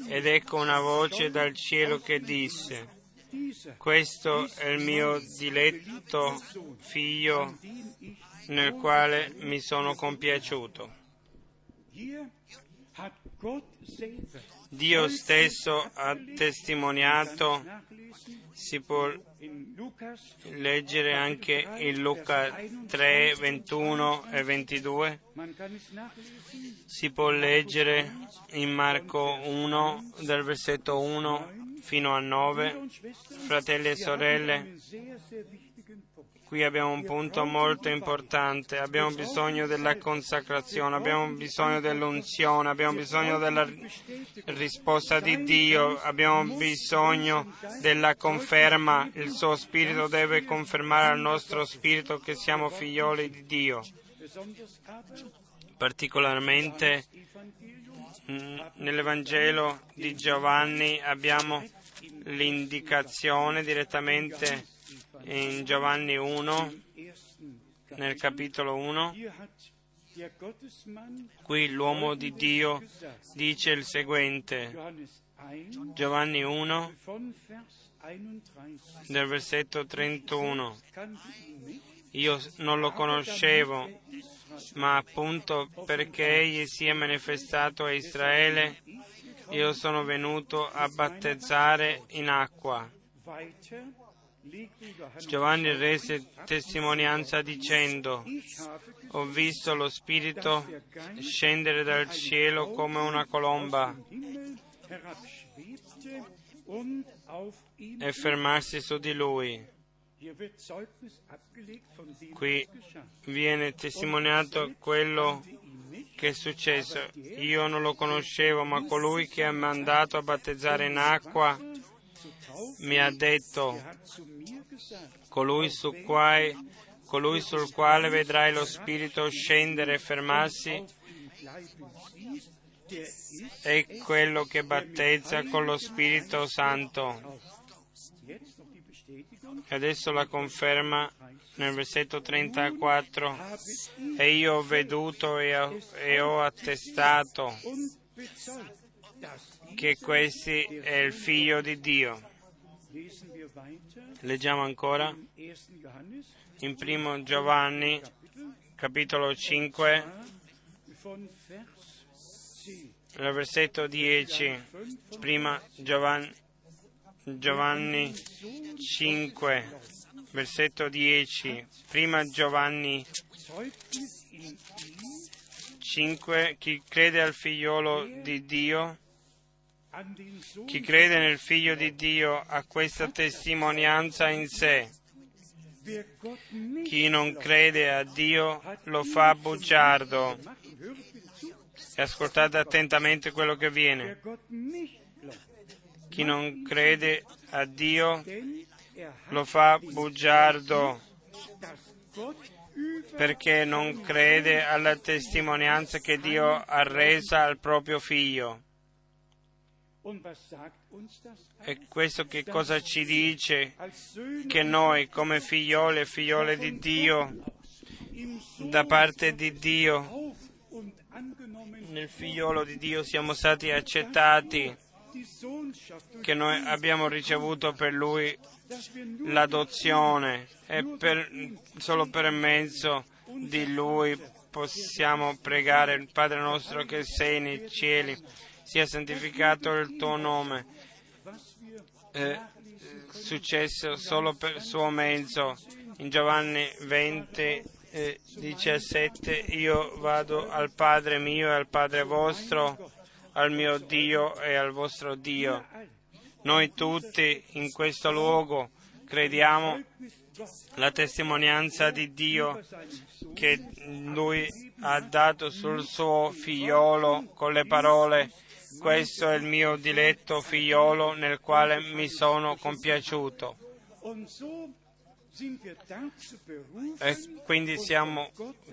Ed ecco una voce dal cielo che disse, questo è il mio diletto figlio nel quale mi sono compiaciuto. Dio stesso ha testimoniato, si può leggere anche in Luca 3, 21 e 22, si può leggere in Marco 1 dal versetto 1 fino a 9. Fratelli e sorelle, qui abbiamo un punto molto importante, abbiamo bisogno della consacrazione, abbiamo bisogno dell'unzione, abbiamo bisogno della risposta di Dio, abbiamo bisogno della conferma, il suo spirito deve confermare al nostro spirito che siamo figlioli di Dio. Particolarmente nell'Evangelo di Giovanni abbiamo l'indicazione direttamente in Giovanni 1, nel capitolo 1. Qui l'uomo di Dio dice il seguente, Giovanni 1, del versetto 31. Io non lo conoscevo, ma appunto perché egli si è manifestato a Israele, io sono venuto a battezzare in acqua. Giovanni rese testimonianza dicendo, ho visto lo Spirito scendere dal cielo come una colomba e fermarsi su di lui. Qui viene testimoniato quello che è successo. Io non lo conoscevo, ma colui che ha mandato a battezzare in acqua mi ha detto, colui, su quale, colui sul quale vedrai lo Spirito scendere e fermarsi è quello che battezza con lo Spirito Santo. E adesso la conferma nel versetto 34. E io ho veduto e ho, e ho attestato che questo è il figlio di Dio. Leggiamo ancora. in primo Giovanni, capitolo 5, nel versetto 10, prima Giovanni, Giovanni 5, versetto 10, prima Giovanni 5, chi crede al figliolo di Dio, chi crede nel figlio di Dio ha questa testimonianza in sé. Chi non crede a Dio lo fa bugiardo. E ascoltate attentamente quello che viene. Chi non crede a Dio lo fa bugiardo perché non crede alla testimonianza che Dio ha resa al proprio figlio. E questo che cosa ci dice? Che noi come figlioli e figliole di Dio, da parte di Dio, nel figliolo di Dio siamo stati accettati, che noi abbiamo ricevuto per Lui l'adozione e per, solo per mezzo di Lui possiamo pregare il Padre nostro che sei nei cieli, sia santificato il tuo nome. È successo solo per suo mezzo. In Giovanni 20, eh, 17, io vado al Padre mio e al Padre vostro, al mio Dio e al vostro Dio. Noi tutti in questo luogo crediamo la testimonianza di Dio che Lui ha dato sul suo figliolo con le parole questo è il mio diletto figliolo nel quale mi sono compiaciuto. E quindi siamo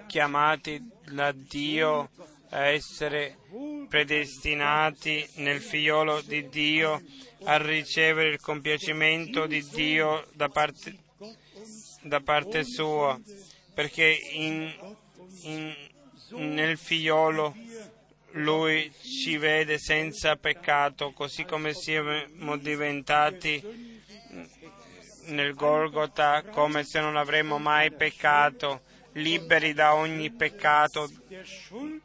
chiamati da Dio a essere predestinati nel figliolo di Dio a ricevere il compiacimento di Dio da parte, da parte sua, perché in, in, nel figliolo lui ci vede senza peccato, così come siamo diventati nel Golgota come se non avremmo mai peccato, liberi da ogni peccato,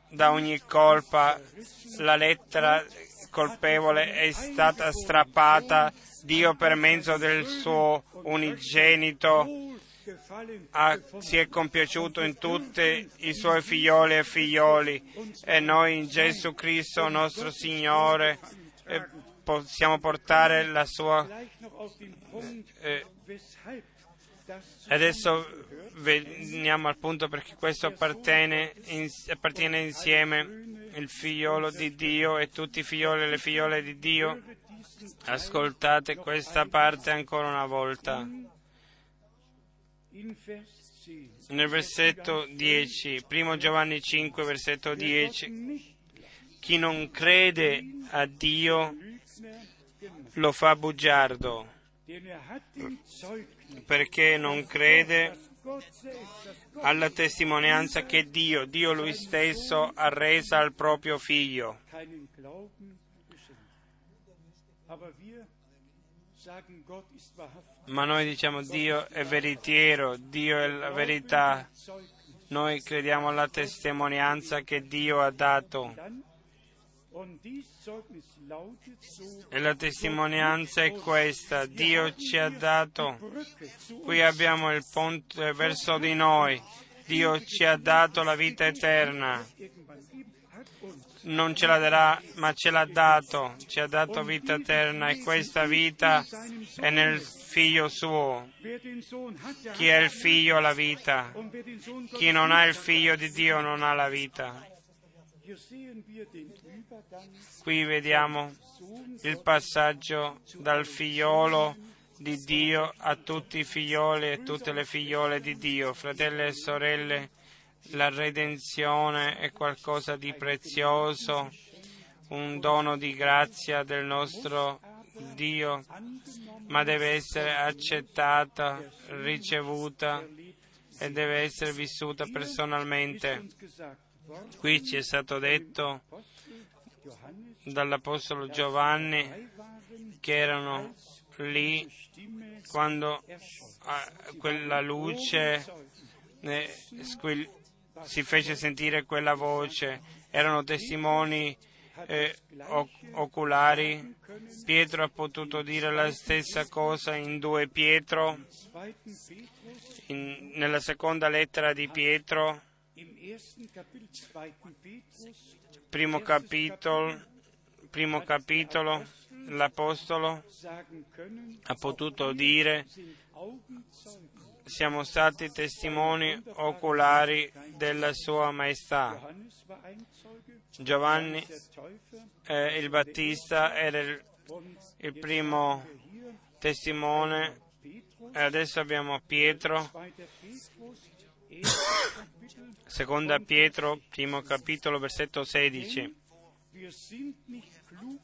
da ogni colpa. La lettera colpevole è stata strappata, Dio per mezzo del suo unigenito ha, si è compiaciuto in tutti i suoi figlioli e figlioli e noi in Gesù Cristo nostro Signore eh, possiamo portare la sua... Eh, adesso veniamo al punto perché questo appartiene, in, appartiene insieme il figliolo di Dio e tutti i figlioli e le figliole di Dio. Ascoltate questa parte ancora una volta. Nel versetto 10, 1 Giovanni 5, versetto 10, chi non crede a Dio lo fa bugiardo perché non crede alla testimonianza che Dio, Dio lui stesso, ha resa al proprio figlio. Ma noi diciamo Dio è veritiero, Dio è la verità. Noi crediamo alla testimonianza che Dio ha dato. E la testimonianza è questa, Dio ci ha dato, qui abbiamo il ponte verso di noi, Dio ci ha dato la vita eterna, non ce la darà, ma ce l'ha dato, ci ha dato vita eterna e questa vita è nel figlio suo. Chi è il figlio ha la vita, chi non ha il figlio di Dio non ha la vita. Qui vediamo il passaggio dal figliolo di Dio a tutti i figlioli e tutte le figliole di Dio. Fratelli e sorelle, la redenzione è qualcosa di prezioso, un dono di grazia del nostro Dio, ma deve essere accettata, ricevuta e deve essere vissuta personalmente. Qui ci è stato detto dall'Apostolo Giovanni che erano lì quando ah, quella luce eh, squil- si fece sentire quella voce. Erano testimoni eh, oculari. Pietro ha potuto dire la stessa cosa in 2 Pietro, in- nella seconda lettera di Pietro, primo capitolo, primo capitolo l'Apostolo ha potuto dire. Siamo stati testimoni oculari della Sua Maestà. Giovanni eh, il Battista era il, il primo testimone e adesso abbiamo Pietro, seconda Pietro, primo capitolo, versetto 16. wir sind nicht klug,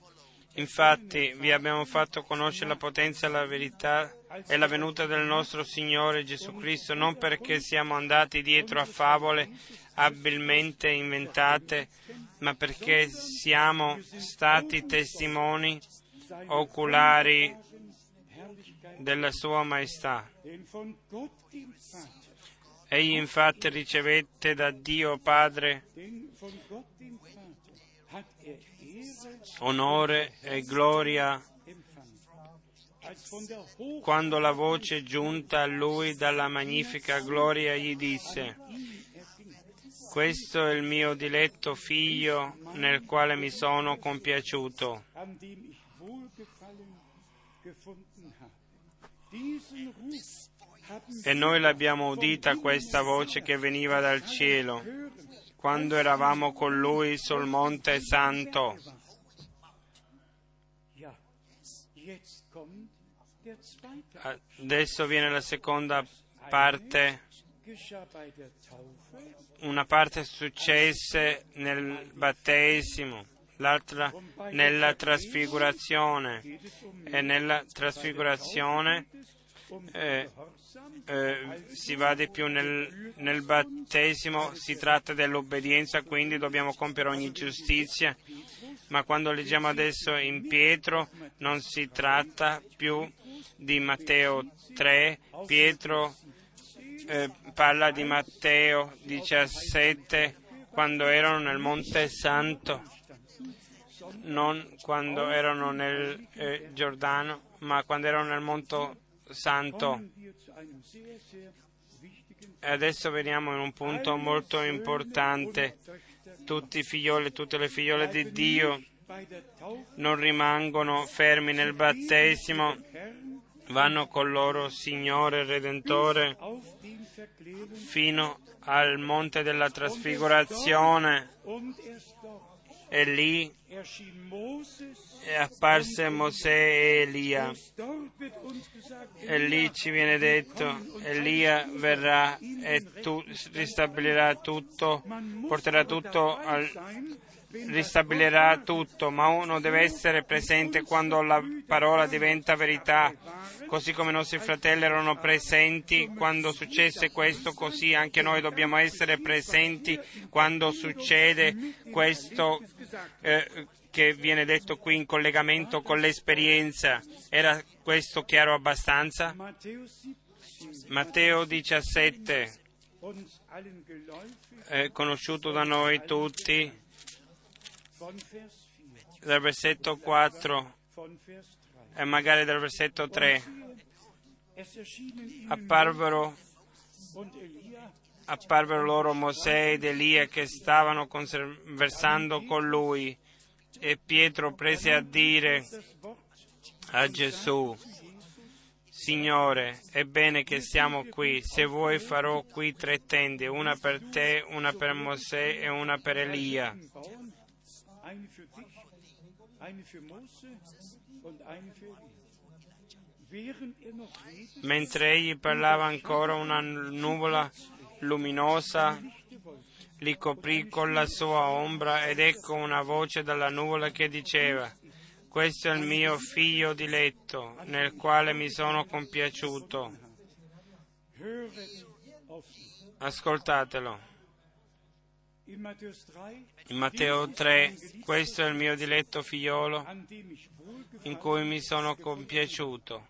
Infatti vi abbiamo fatto conoscere la potenza e la verità e la venuta del nostro Signore Gesù Cristo, non perché siamo andati dietro a favole abilmente inventate, ma perché siamo stati testimoni oculari della Sua Maestà. Egli infatti ricevette da Dio Padre onore e gloria quando la voce giunta a lui dalla magnifica gloria gli disse, questo è il mio diletto figlio nel quale mi sono compiaciuto. E noi l'abbiamo udita questa voce che veniva dal cielo quando eravamo con lui sul Monte Santo. Adesso viene la seconda parte, una parte successe nel battesimo, l'altra nella trasfigurazione. E nella trasfigurazione eh, eh, si va di più nel, nel battesimo, si tratta dell'obbedienza, quindi dobbiamo compiere ogni giustizia, ma quando leggiamo adesso in Pietro non si tratta più di Matteo 3, Pietro eh, parla di Matteo 17 quando erano nel Monte Santo, non quando erano nel eh, Giordano, ma quando erano nel Monte Santo. adesso veniamo in un punto molto importante. Tutti i figlioli tutte le figliole di Dio non rimangono fermi nel battesimo, vanno con loro Signore Redentore fino al monte della trasfigurazione e lì è apparse Mosè e Elia. E lì ci viene detto, Elia verrà e tu ristabilirà tutto, porterà tutto al, ristabilirà tutto, ma uno deve essere presente quando la parola diventa verità, così come i nostri fratelli erano presenti quando successe questo, così anche noi dobbiamo essere presenti quando succede questo eh, che viene detto qui in collegamento con l'esperienza. Era questo chiaro abbastanza? Matthäus 17, Matteo 17, uns allen geläufig, è conosciuto da noi tutti, von Vers 4, dal versetto 4 von Vers 3. e magari dal versetto 3. Es erschienen ihnen Apparvero, apparvero loro Mosè ed Elia che stavano conversando con lui e Pietro prese a dire a Gesù, Signore, è bene che siamo qui. Se vuoi farò qui tre tende, una per te, una per Mosè e una per Elia. Bauen, eine für dich, eine für Mose und eine für Elia. Er Mentre egli parlava ancora una nuvola luminosa li coprì con la sua ombra ed ecco una voce dalla nuvola che diceva questo è il mio figlio diletto nel quale mi sono compiaciuto. Ascoltatelo. In Matthäus 3, In Matteo 3, questo è il mio diletto figliolo in cui mi sono compiaciuto.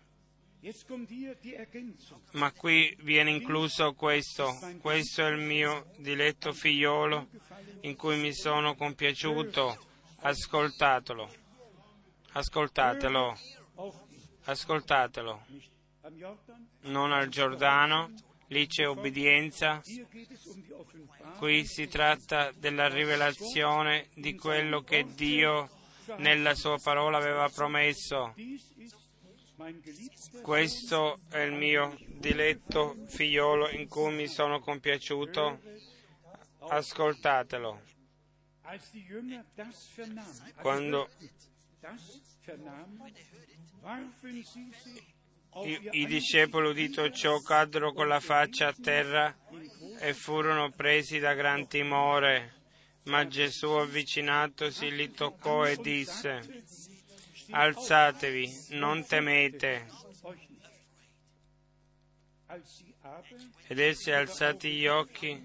Ma qui viene incluso questo, questo è il mio diletto figliolo in cui mi sono compiaciuto. Ascoltatelo, ascoltatelo, ascoltatelo. Non al Giordano, lì c'è obbedienza, qui si tratta della rivelazione di quello che Dio nella sua parola aveva promesso. Questo è il mio diletto figliolo in cui mi sono compiaciuto. Ascoltatelo. Quando i, discepoli udito ciò caddero con la faccia a terra e furono presi da gran timore. Ma Gesù avvicinatosi li toccò e disse, alzatevi, non temete. Ed essi alzati gli occhi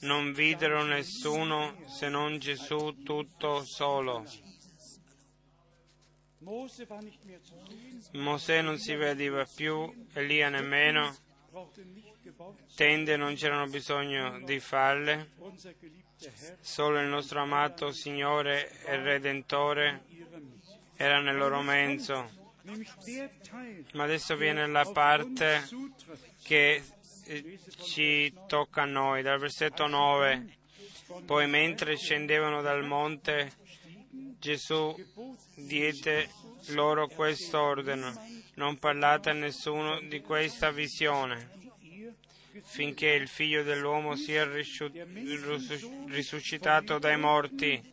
non videro nessuno se non Gesù tutto solo. Mosè non si vedeva più, Elia nemmeno, tende non c'erano bisogno di farle, solo il nostro amato Signore e Redentore era nel loro mezzo. Ma adesso viene la parte che eh, ci tocca a noi, dal versetto 9. Poi mentre scendevano dal monte, Gesù diede loro questo ordine, non parlate a nessuno di questa visione, finché il figlio dell'uomo sia risuscitato dai morti.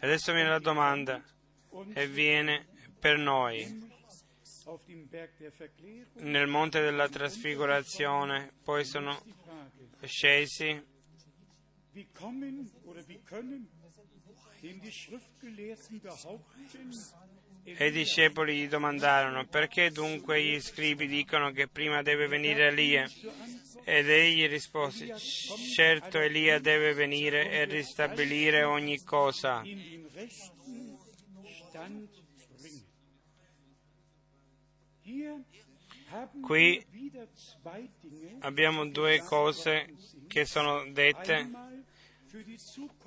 Adesso viene la domanda, e viene per noi. Nel monte della trasfigurazione, poi sono scesi e i discepoli gli domandarono perché dunque gli scribi dicono che prima deve venire Elia? Ed egli rispose, certo Elia deve venire e ristabilire ogni cosa. Qui Abbiamo due cose che sono dette,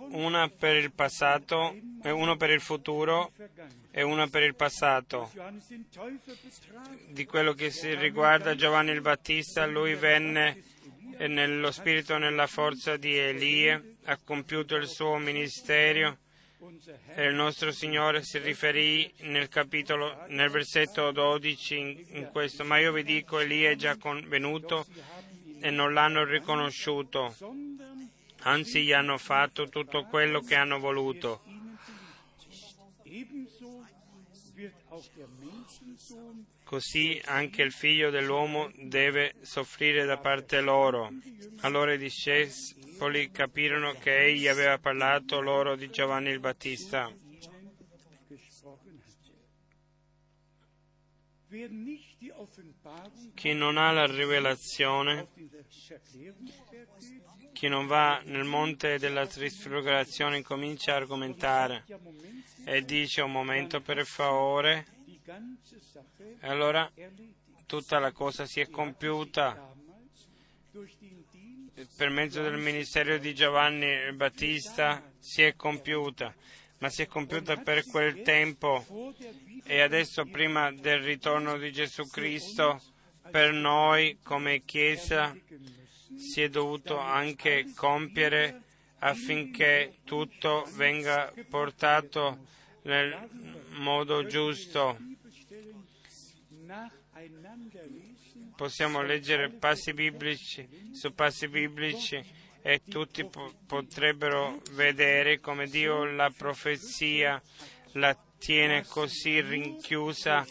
una per il passato, e uno per il futuro e una per il passato. Di quello che si riguarda Giovanni il Battista, lui venne eh, nello spirito e nella forza di Elia, ha compiuto il suo Herr, e il nostro Signore si riferì nel capitolo, nel versetto 12 in, in questo, ma io vi dico Elia è già venuto e non l'hanno riconosciuto, anzi gli hanno fatto tutto quello che hanno voluto. Così anche il figlio dell'uomo deve soffrire da parte loro. Allora i discepoli capirono che egli aveva parlato loro di Giovanni il Battista. Chi non ha la rivelazione, chi non va nel monte della trasfigurazione comincia a argomentare e dice un momento per favore. E allora tutta la cosa si è compiuta. Per mezzo del ministero di Giovanni Battista si è compiuta, ma si è compiuta per quel tempo. E adesso prima del ritorno di Gesù Cristo per noi come Chiesa si è dovuto anche compiere affinché tutto venga portato nel modo giusto. Possiamo leggere passi biblici su passi biblici e tutti po- potrebbero vedere come Dio la profezia la tiene così rinchiusa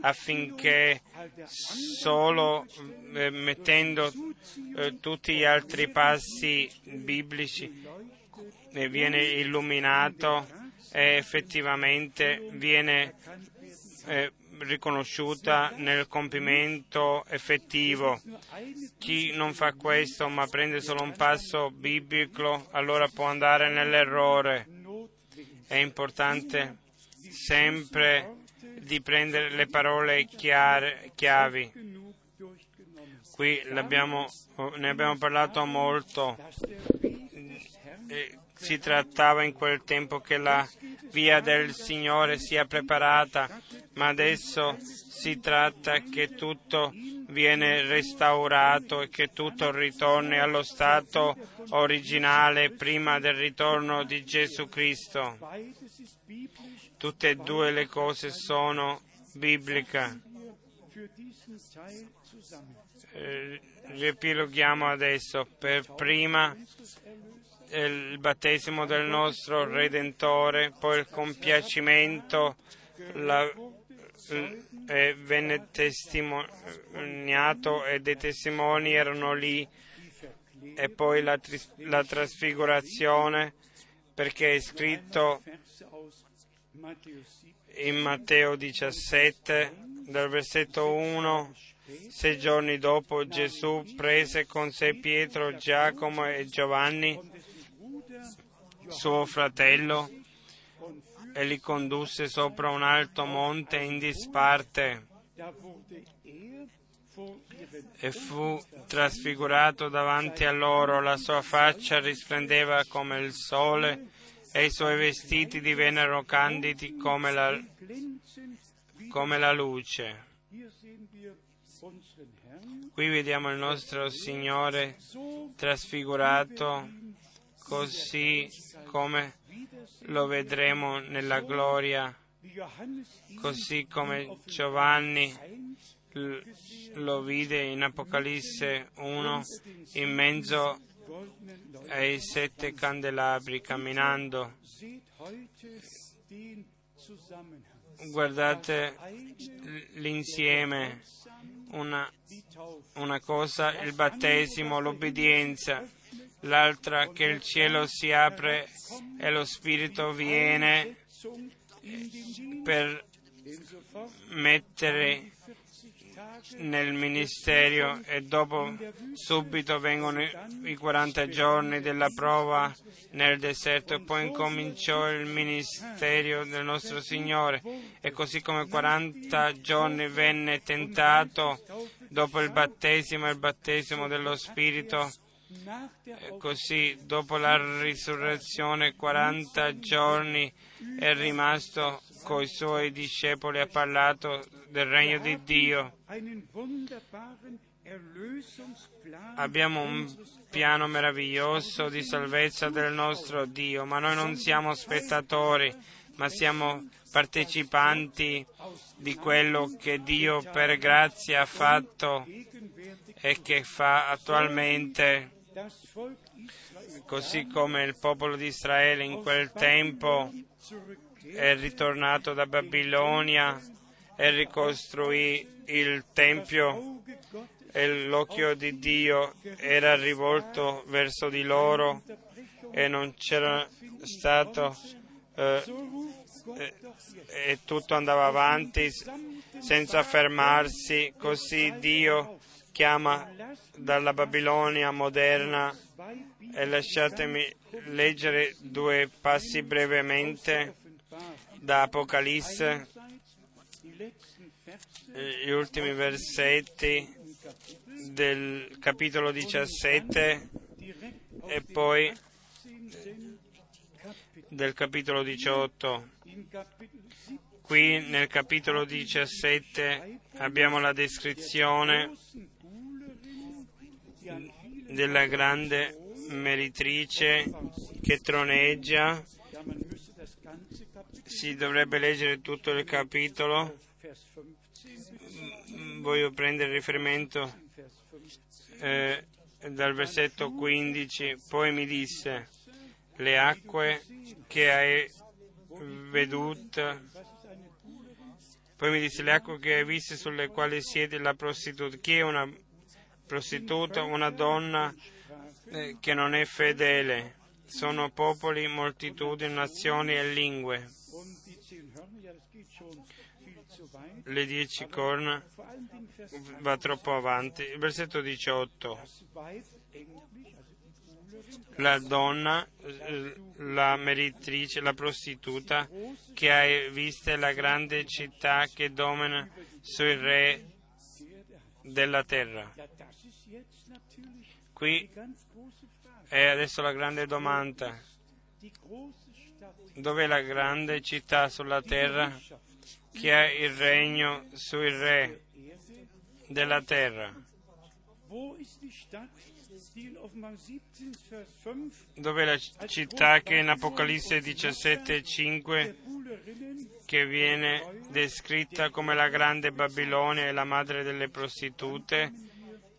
affinché solo eh, mettendo eh, tutti gli altri passi biblici eh, viene illuminato e effettivamente viene eh, riconosciuta nel compimento effettivo. Chi non fa questo ma prende solo un passo biblico allora può andare nell'errore. È importante sempre di prendere le parole chiare, chiavi. Qui ne abbiamo parlato molto. Si trattava in quel tempo che la via del Signore sia preparata, ma adesso si tratta che tutto viene restaurato e che tutto ritorni allo stato originale prima del ritorno di Gesù Cristo. Tutte e due le cose sono bibliche. Eh, riepiloghiamo adesso per prima eh, il battesimo del nostro Redentore, poi il compiacimento la- eh, venne testimoniato e dei testimoni erano lì e poi la, la trasfigurazione perché è scritto in Matteo 17 dal versetto 1 sei giorni dopo Gesù prese con sé Pietro, Giacomo e Giovanni, suo fratello, e li condusse sopra un alto monte in disparte e fu trasfigurato davanti a loro, la sua faccia risplendeva come il sole e i suoi vestiti divennero candidi come la, come la luce. Qui vediamo il nostro Signore trasfigurato così come lo vedremo nella gloria, così come Giovanni lo vide in Apocalisse 1 in mezzo. Ai sette candelabri camminando. Guardate l'insieme, una, una cosa il battesimo, l'obbedienza, l'altra che il cielo si apre e lo Spirito viene per mettere 40 Tage nel ministero e dopo subito vengono i- i 40 giorni della prova nel deserto e poi incominciò il ministero del nostro Signore e così come 40 giorni venne tentato dopo il battesimo e il battesimo dello Spirito così dopo la risurrezione 40 giorni è rimasto coi suoi discepoli ha parlato del regno di Dio. Abbiamo un piano meraviglioso di salvezza del nostro Dio, ma noi non siamo spettatori, ma siamo partecipanti di quello che Dio per grazia ha fatto e che fa attualmente, così come il popolo di Israele in quel tempo è ritornato da Babilonia e ricostruì il Tempio e l'occhio di Dio era rivolto verso di loro e non c'era stato eh, e tutto andava avanti senza fermarsi, così Dio chiama dalla Babilonia moderna e lasciatemi leggere due passi brevemente da Apocalisse, gli ultimi versetti del capitolo 17 direkt auf e poi 18. Kapitel. del capitolo 18. Im Kapitel 17 Qui nel capitolo 17 abbiamo la descrizione della grande meritrice che troneggia Si dovrebbe leggere tutto il capitolo. Vers 15 Voglio prendere riferimento Vers 15 eh, dal versetto 15. Poi mi disse, le acque che hai Buhlerin? poi mi disse, le acque che hai viste sulle quali siede la prostituta. Chi è una prostituta? Una donna eh, che non è fedele. Sono popoli, moltitudini, nazioni e lingue. Le dieci corna Vor allen Dingen Vers 1. va troppo avanti. Versetto 18. Das Weib endlich, also die Buhlerin, La donna, la meritrice, la prostituta che hai vista è la grande città che domina sui re della terra. Qui è adesso la grande domanda. Dov'è la grande città sulla terra che ha il regno sui re della terra? Wo ist die Stadt, die in Offenbarung 17, Vers 5 Dov'è la città che in Apocalisse 17:5 der Buhlerinnen che viene descritta come la grande Babilonia e la madre delle prostitute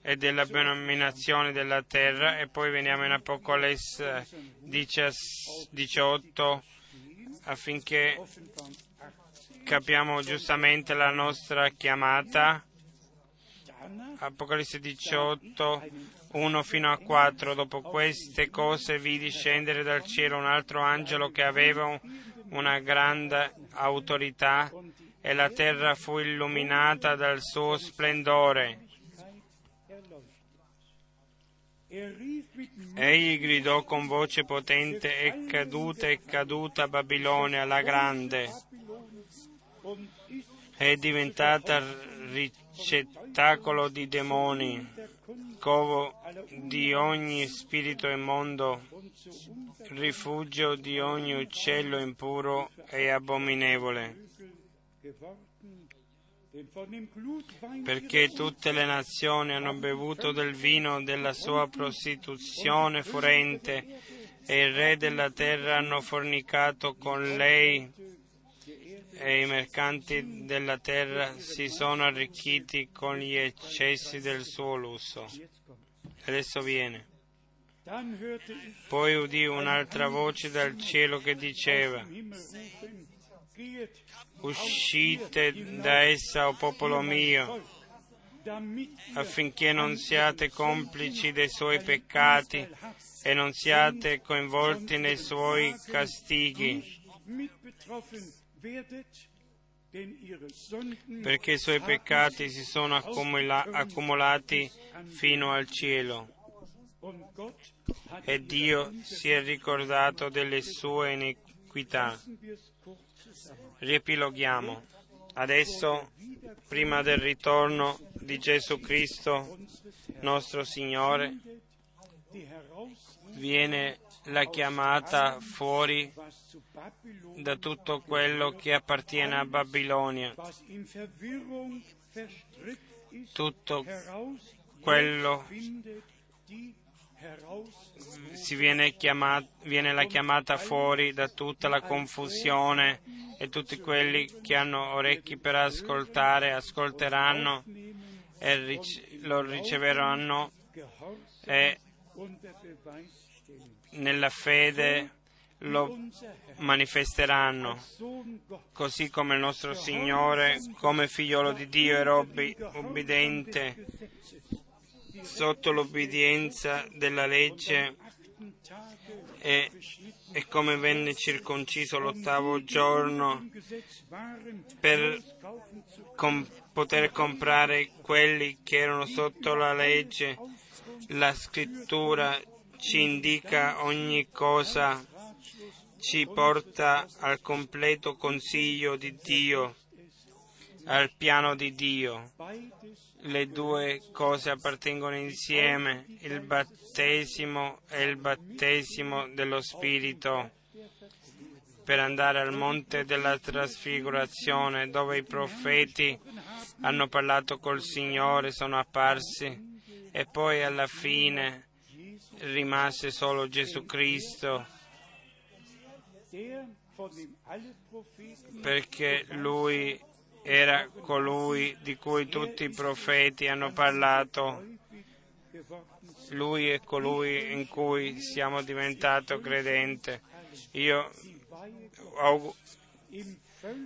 e dell'abominazione della terra e poi veniamo in Apocalisse 18 affinché Offenbarung 18, capiamo giustamente la nostra chiamata. Apocalisse 18, 1 fino a 4. Dopo queste cose vidi scendere dal cielo un altro angelo che aveva un- una grande autorità e la terra fu illuminata dal suo splendore. Egli gridò con voce potente, è caduta, è caduta Babilonia la grande, è diventata ricettacolo di demoni, covo di ogni spirito immondo, rifugio di ogni uccello impuro e abominevole, perché tutte le nazioni hanno bevuto del vino della sua prostituzione furente e il re della terra hanno fornicato con lei e i mercanti della terra si sono arricchiti con gli eccessi del suo lusso. Adesso viene. Poi udì un'altra voce dal cielo che diceva, uscite da essa, o popolo mio, affinché non siate complici dei suoi peccati e non siate coinvolti nei suoi castighi, perché i suoi peccati si sono accumula- accumulati fino al cielo e Dio si è ricordato delle sue iniquità. Riepiloghiamo. Adesso, prima del ritorno di Gesù Cristo, nostro Signore, viene la chiamata fuori da tutto quello che appartiene a Babilonia, tutto quello si viene, chiama- viene la chiamata fuori da tutta la confusione e tutti quelli che hanno orecchi per ascoltare ascolteranno e lo riceveranno e nella fede lo manifesteranno, così come il nostro Signore, come figliolo di Dio, era obbi- obbediente sotto l'obbedienza della legge e, e come venne circonciso l'ottavo giorno per com- poter comprare quelli che erano sotto la legge. La scrittura ci indica ogni cosa, ci porta al completo consiglio di Dio, al piano di Dio. Le due cose appartengono insieme, il battesimo e il battesimo dello Spirito, per andare al monte della trasfigurazione, dove i profeti hanno parlato col Signore, sono apparsi, e poi alla fine rimase solo Gesù Cristo, perché lui era colui di cui tutti i profeti hanno parlato. Lui è colui in cui siamo diventato credente. Io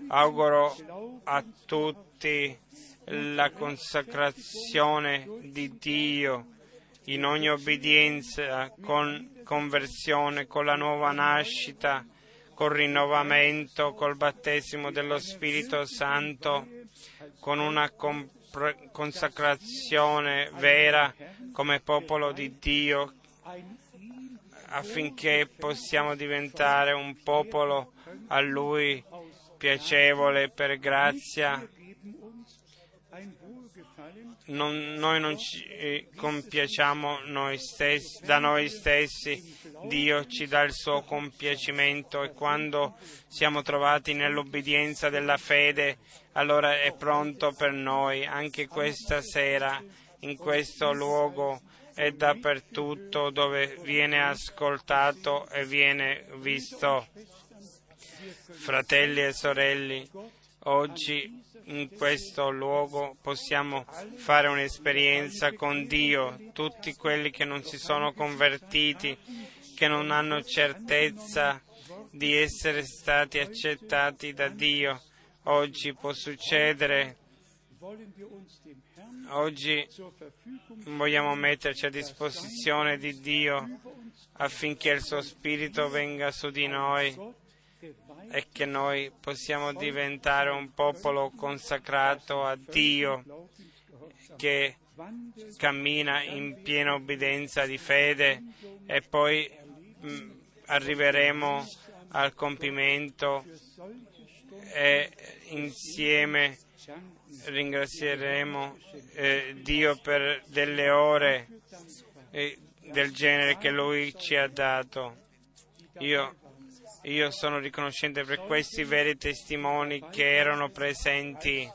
auguro a tutti la consacrazione di Dio in ogni obbedienza, con conversione, con la nuova nascita, col rinnovamento, col battesimo dello Spirito Santo, con una compre- consacrazione vera come popolo di Dio affinché possiamo diventare un popolo a Lui piacevole per grazia. Non- noi non ci eh, compiacciamo noi stessi, da noi stessi, Dio ci dà il suo compiacimento e quando siamo trovati nell'obbedienza della fede, allora è pronto per noi anche questa sera, in questo luogo e dappertutto dove viene ascoltato e viene visto. Fratelli e sorelle, oggi in questo luogo possiamo fare un'esperienza con Dio, tutti quelli che non si sono convertiti, che non hanno certezza di essere stati accettati da Dio. Oggi può succedere, oggi vogliamo metterci a disposizione di Dio affinché il suo Spirito venga su di noi E che noi possiamo diventare un popolo consacrato a Dio che cammina in piena obbedienza di fede e poi mh, arriveremo al compimento e insieme ringrazieremo eh, Dio per delle ore eh, del genere che Lui ci ha dato. Io, io sono riconoscente per questi veri testimoni che erano presenti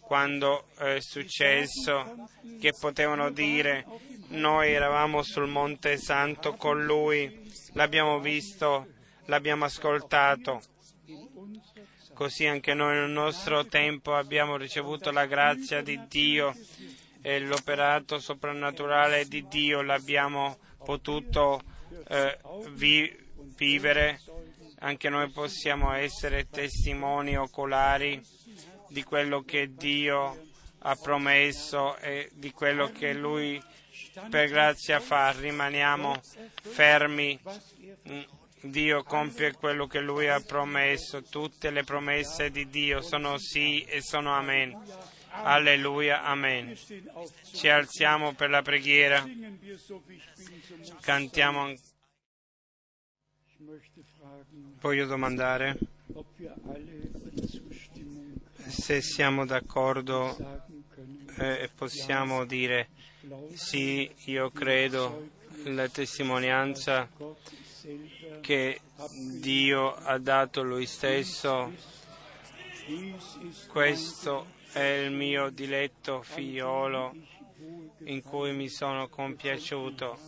quando è successo, che potevano dire noi eravamo sul Monte Santo con Lui, l'abbiamo visto, l'abbiamo ascoltato. Così anche noi nel nostro tempo abbiamo ricevuto la grazia di Dio e l'operato soprannaturale di Dio l'abbiamo potuto eh, vi- vivere. Anche noi possiamo essere testimoni oculari di quello che Dio ha promesso e di quello che Lui per grazia fa. Rimaniamo fermi. Dio compie quello che Lui ha promesso. Tutte le promesse di Dio sono sì e sono amen. Alleluia, amen. Ci alziamo per la preghiera, singen wir Voglio domandare se siamo d'accordo eh, e possiamo dire sì, io credo la testimonianza che Dio ha dato Lui stesso. Questo è il mio diletto figliolo in cui mi sono compiaciuto,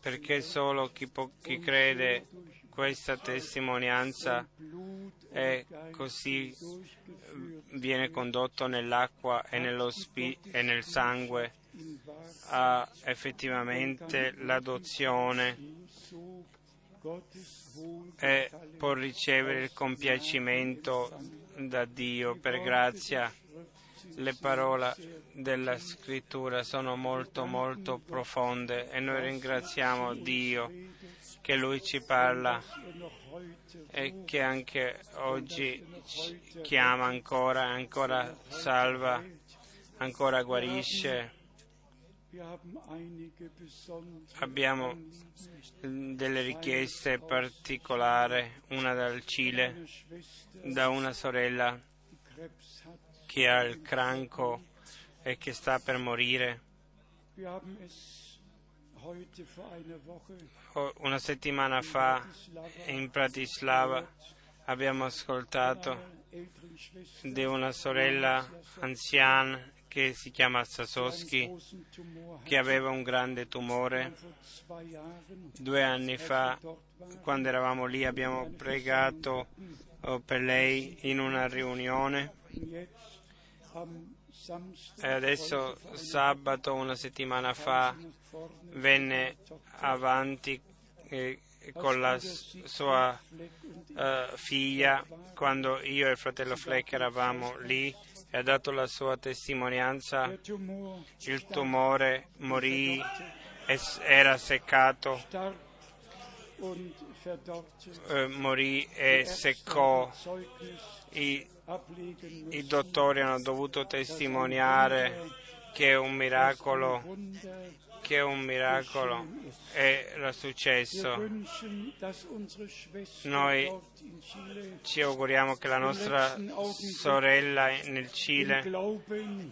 perché solo chi, po- chi crede questa testimonianza è così durchgeführt viene condotto nell'acqua e, spi- e nel sangue ha effettivamente l'adozione e può ricevere il compiacimento da Dio per grazia. Le parole della scrittura sono molto molto profonde e noi ringraziamo Dio che Lui ci parla e che anche oggi chiama ancora, ancora salva, ancora guarisce. Abbiamo delle richieste particolari, una dal Cile, da una sorella. Che ha il cranco e che sta per morire. Una settimana fa in Bratislava abbiamo ascoltato di una sorella anziana che si chiama Sasowski, che aveva un grande tumore. Due anni fa, quando eravamo lì, abbiamo pregato oh, per lei in una riunione. E adesso, sabato, una settimana fa, venne avanti eh, con la sua uh, figlia quando io e il fratello Fleck eravamo lì e ha dato la sua testimonianza. Il tumore morì, era seccato, eh, morì e seccò. I, I dottori hanno dovuto testimoniare che un miracolo che un miracolo era successo. Noi ci auguriamo che la nostra sorella nel Cile,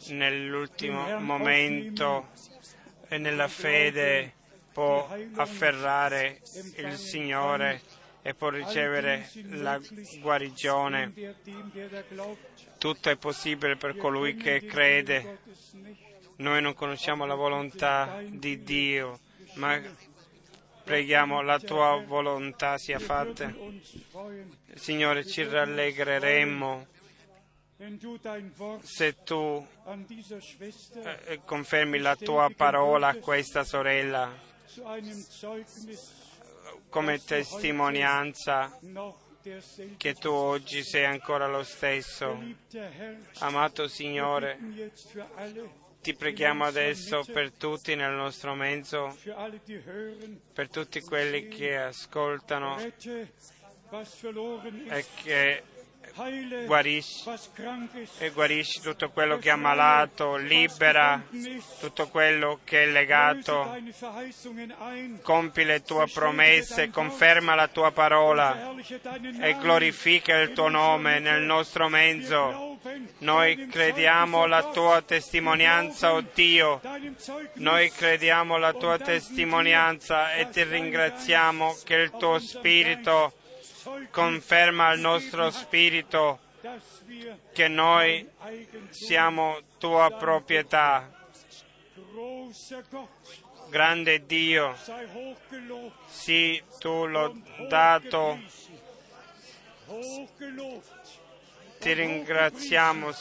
nell'ultimo momento e nella fede, può afferrare il Signore e può ricevere la guarigione. Tutto è possibile per colui che crede noi non conosciamo la volontà di Dio, ma preghiamo la tua volontà sia fatta. Signore, ci rallegreremmo se tu eh, confermi la tua parola a questa sorella come testimonianza che tu oggi sei ancora lo stesso. Amato Signore, ti preghiamo adesso per tutti nel nostro mezzo, per tutti quelli che ascoltano e che guarisci e guarisci tutto quello che è ammalato, libera tutto quello che è legato, compi le tue promesse, conferma la tua parola e glorifica il tuo nome nel nostro mezzo. Noi crediamo la tua testimonianza, oh Dio. Noi crediamo la tua testimonianza e ti ringraziamo che il tuo spirito conferma al nostro spirito che noi siamo tua proprietà. Grande Dio, sì, tu l'ho dato. Ti ringraziamo,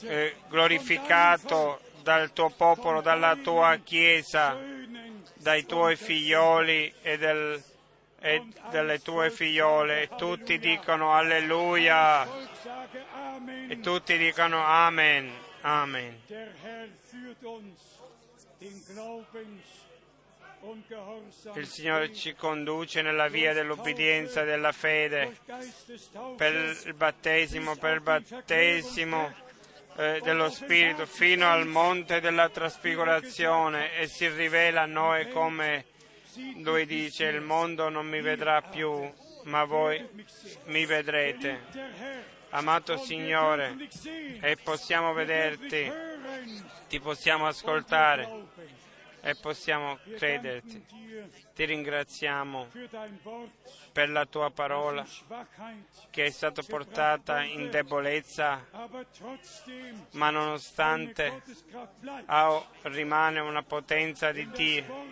eh, glorificato dal tuo popolo, dalla tua Chiesa, dai tuoi figlioli e del e delle tue figliole. E tutti dicono alleluia. E tutti dicono amen. Amen. Il Signore ci conduce nella via dell'obbedienza e della fede per il battesimo, per il battesimo eh, dello Spirito fino al monte della trasfigurazione e si rivela a noi come lui dice il mondo non mi vedrà più, ma voi mi vedrete. Amato Signore, e possiamo vederti, ti possiamo ascoltare e possiamo crederti. Ti ringraziamo per la tua parola che è stata portata in debolezza, ma nonostante oh, rimane una potenza di Dio,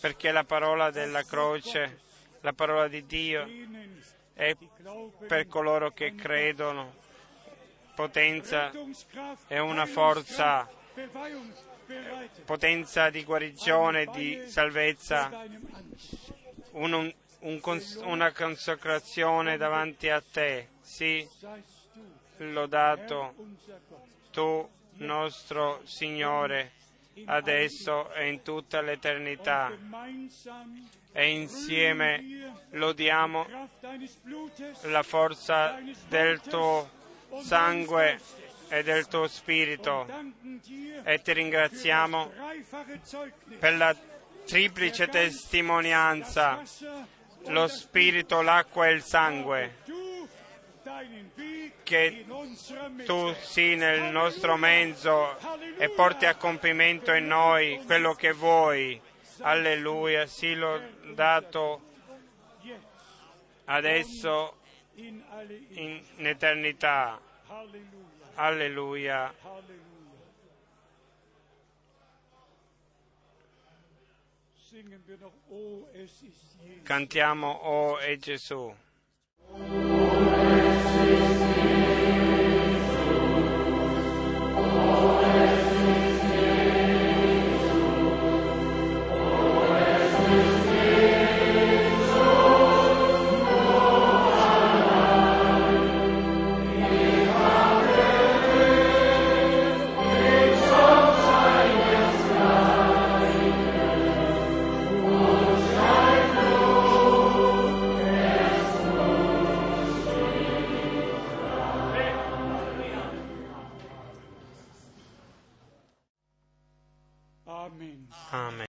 perché la parola della croce, la parola di Dio è per coloro che credono, potenza è una forza potenza di guarigione, di salvezza, un, un cons- una consacrazione davanti a te. Sì, lodato tu, nostro Signore, adesso e in tutta l'eternità. E insieme lodiamo la forza del tuo sangue e del tuo Spirito e ti ringraziamo per la triplice testimonianza, lo Spirito, l'acqua e il sangue, che tu sii nel nostro mezzo e porti a compimento in noi quello che vuoi. Alleluia, sii lodato adesso in eternità. Alleluia. Cantiamo Oh è Gesù.